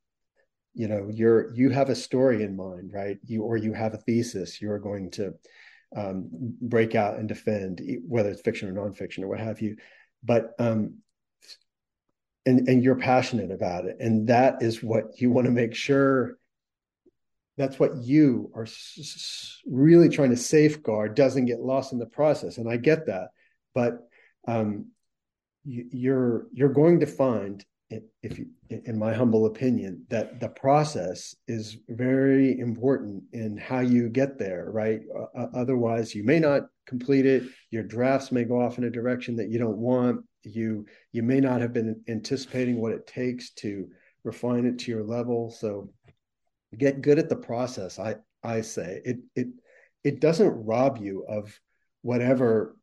You know you're you have a story in mind right? You or you have a thesis you're going to um, break out and defend whether it's fiction or nonfiction or what have you. But um and and you're passionate about it and that is what you want to make sure that's what you are really trying to safeguard doesn't get lost in the process and i get that. But um you're you're going to find if you, in my humble opinion that the process is very important in how you get there right? Uh, otherwise you may not complete it. Your drafts may go off in a direction that you don't want. You you may not have been anticipating what it takes to refine it to your level. So get good at the process i i say. It it it doesn't rob you of whatever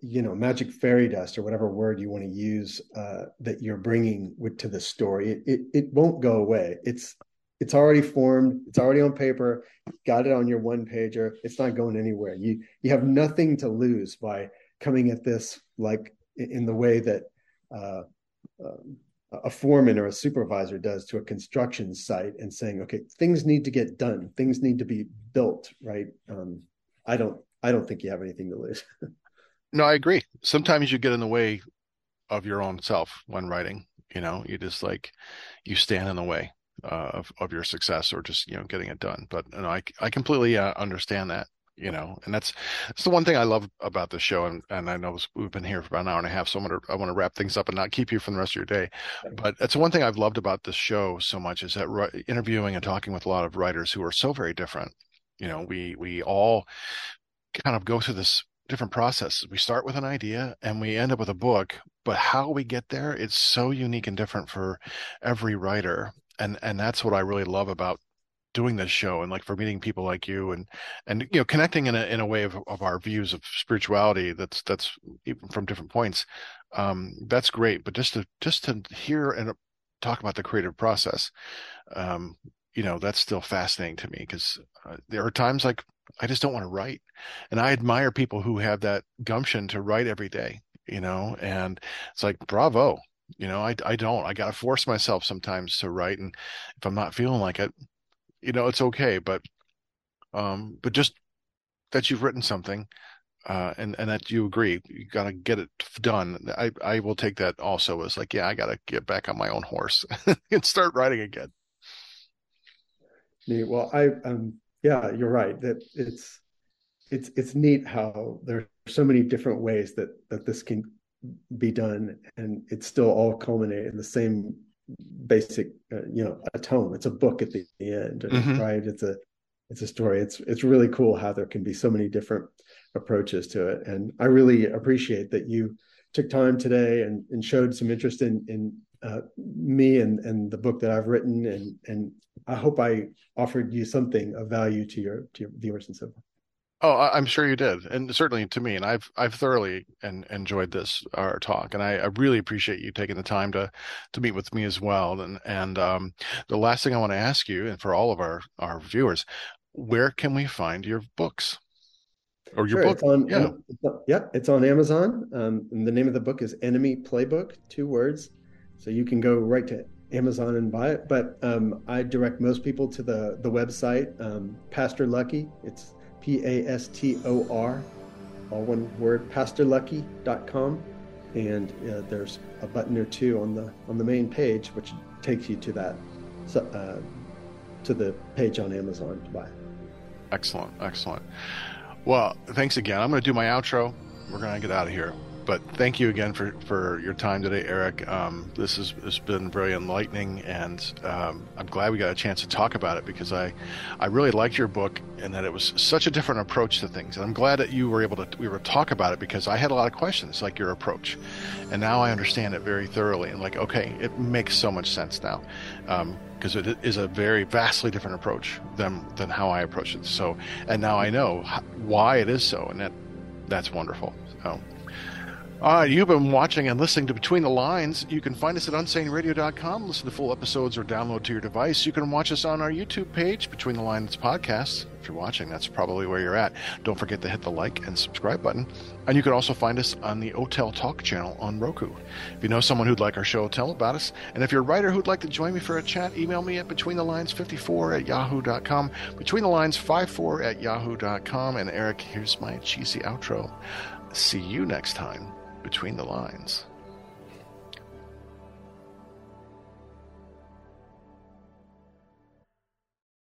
you know magic fairy dust or whatever word you want to use uh, that you're bringing with, to the story it, it, it won't go away. It's it's already formed it's already on paper got it on your one pager it's not going anywhere. You you have nothing to lose by coming at this like in the way that uh, uh, a foreman or a supervisor does to a construction site and saying okay things need to get done. Things need to be built right? Um, i don't i don't think you have anything to lose No, I agree. Sometimes you get in the way of your own self when writing. You know, you just like you stand in the way uh, of of your success or just you know getting it done. But you know, I I completely uh, understand that. you know and that's that's the one thing i love about the show and, and i know we've been here for about an hour and a half so i'm gonna i want to wrap things up and not keep you for the rest of your day but that's the one thing i've loved about this show so much is that interviewing and talking with a lot of writers who are so very different you know we we all kind of go through this different processes. We start with an idea and we end up with a book but how we get there it's so unique and different for every writer. And and that's what i really love about doing this show and like for meeting people like you and and you know connecting in a in a way of, of our views of spirituality that's that's even from different points um that's great. But just to just to hear and talk about the creative process um you know that's still fascinating to me because uh, there are times like i just don't want to write and i admire people who have that gumption to write every day you know and it's like bravo you know i, I don't i gotta force myself sometimes to write and if i'm not feeling like it you know, it's okay, but um, but just that you've written something uh, and and that you agree, you got to get it done. I I will take that also as like, yeah, I got to get back on my own horse and start writing again. Neat. Well, I um yeah, you're right that it's it's it's neat how there are so many different ways that that this can be done, and it's still all culminate in the same basic uh, you know a tome it's a book at the end mm-hmm. right? It's a it's a story. It's it's really cool how there can be so many different approaches to it and i really appreciate that you took time today and, and showed some interest in in uh, me and and the book that i've written and and i hope i offered you something of value to your to your viewers and so forth Oh, I'm sure you did, and certainly to me. And I've I've thoroughly and enjoyed this our talk, and I, I, really appreciate you taking the time to to meet with me as well. And and um, the last thing I want to ask you, and for all of our our viewers, where can we find your books or your sure, book? It's on, yeah, it's on, yeah, it's on Amazon. Um, the name of the book is Enemy Playbook, two words. So you can go right to Amazon and buy it. But um, I direct most people to the the website, um, Pastor Lucky. It's P A S T O R, all one word, pastorlucky.com. And uh, there's a button or two on the on the main page, which takes you to that uh, to the page on Amazon to buy. Excellent, excellent. Well, thanks again. I'm going to do my outro. We're going to get out of here but thank you again for, for your time today, Eric. Um, this has, has been very enlightening, and um, I'm glad we got a chance to talk about it because I, I really liked your book and that it was such a different approach to things. And I'm glad that you were able to we were talk about it because I had a lot of questions like your approach, and now I understand it very thoroughly. And like, okay, it makes so much sense now. because um, it is a very vastly different approach than than how I approach it. So, and now I know why it is so, and that that's wonderful. So, uh, you've been watching and listening to Between the Lines. You can find us at unsaneradio.com, listen to full episodes, or download to your device. You can watch us on our YouTube page, Between the Lines Podcast. If you're watching, that's probably where you're at. Don't forget to hit the like and subscribe button. And you can also find us on the Otel Talk channel on Roku. If you know someone who'd like our show, tell them about us. And if you're a writer who'd like to join me for a chat, email me at betweenthelines54 at yahoo.com, betweenthelines54 at yahoo.com. And Eric, here's my cheesy outro. See you next time between the lines.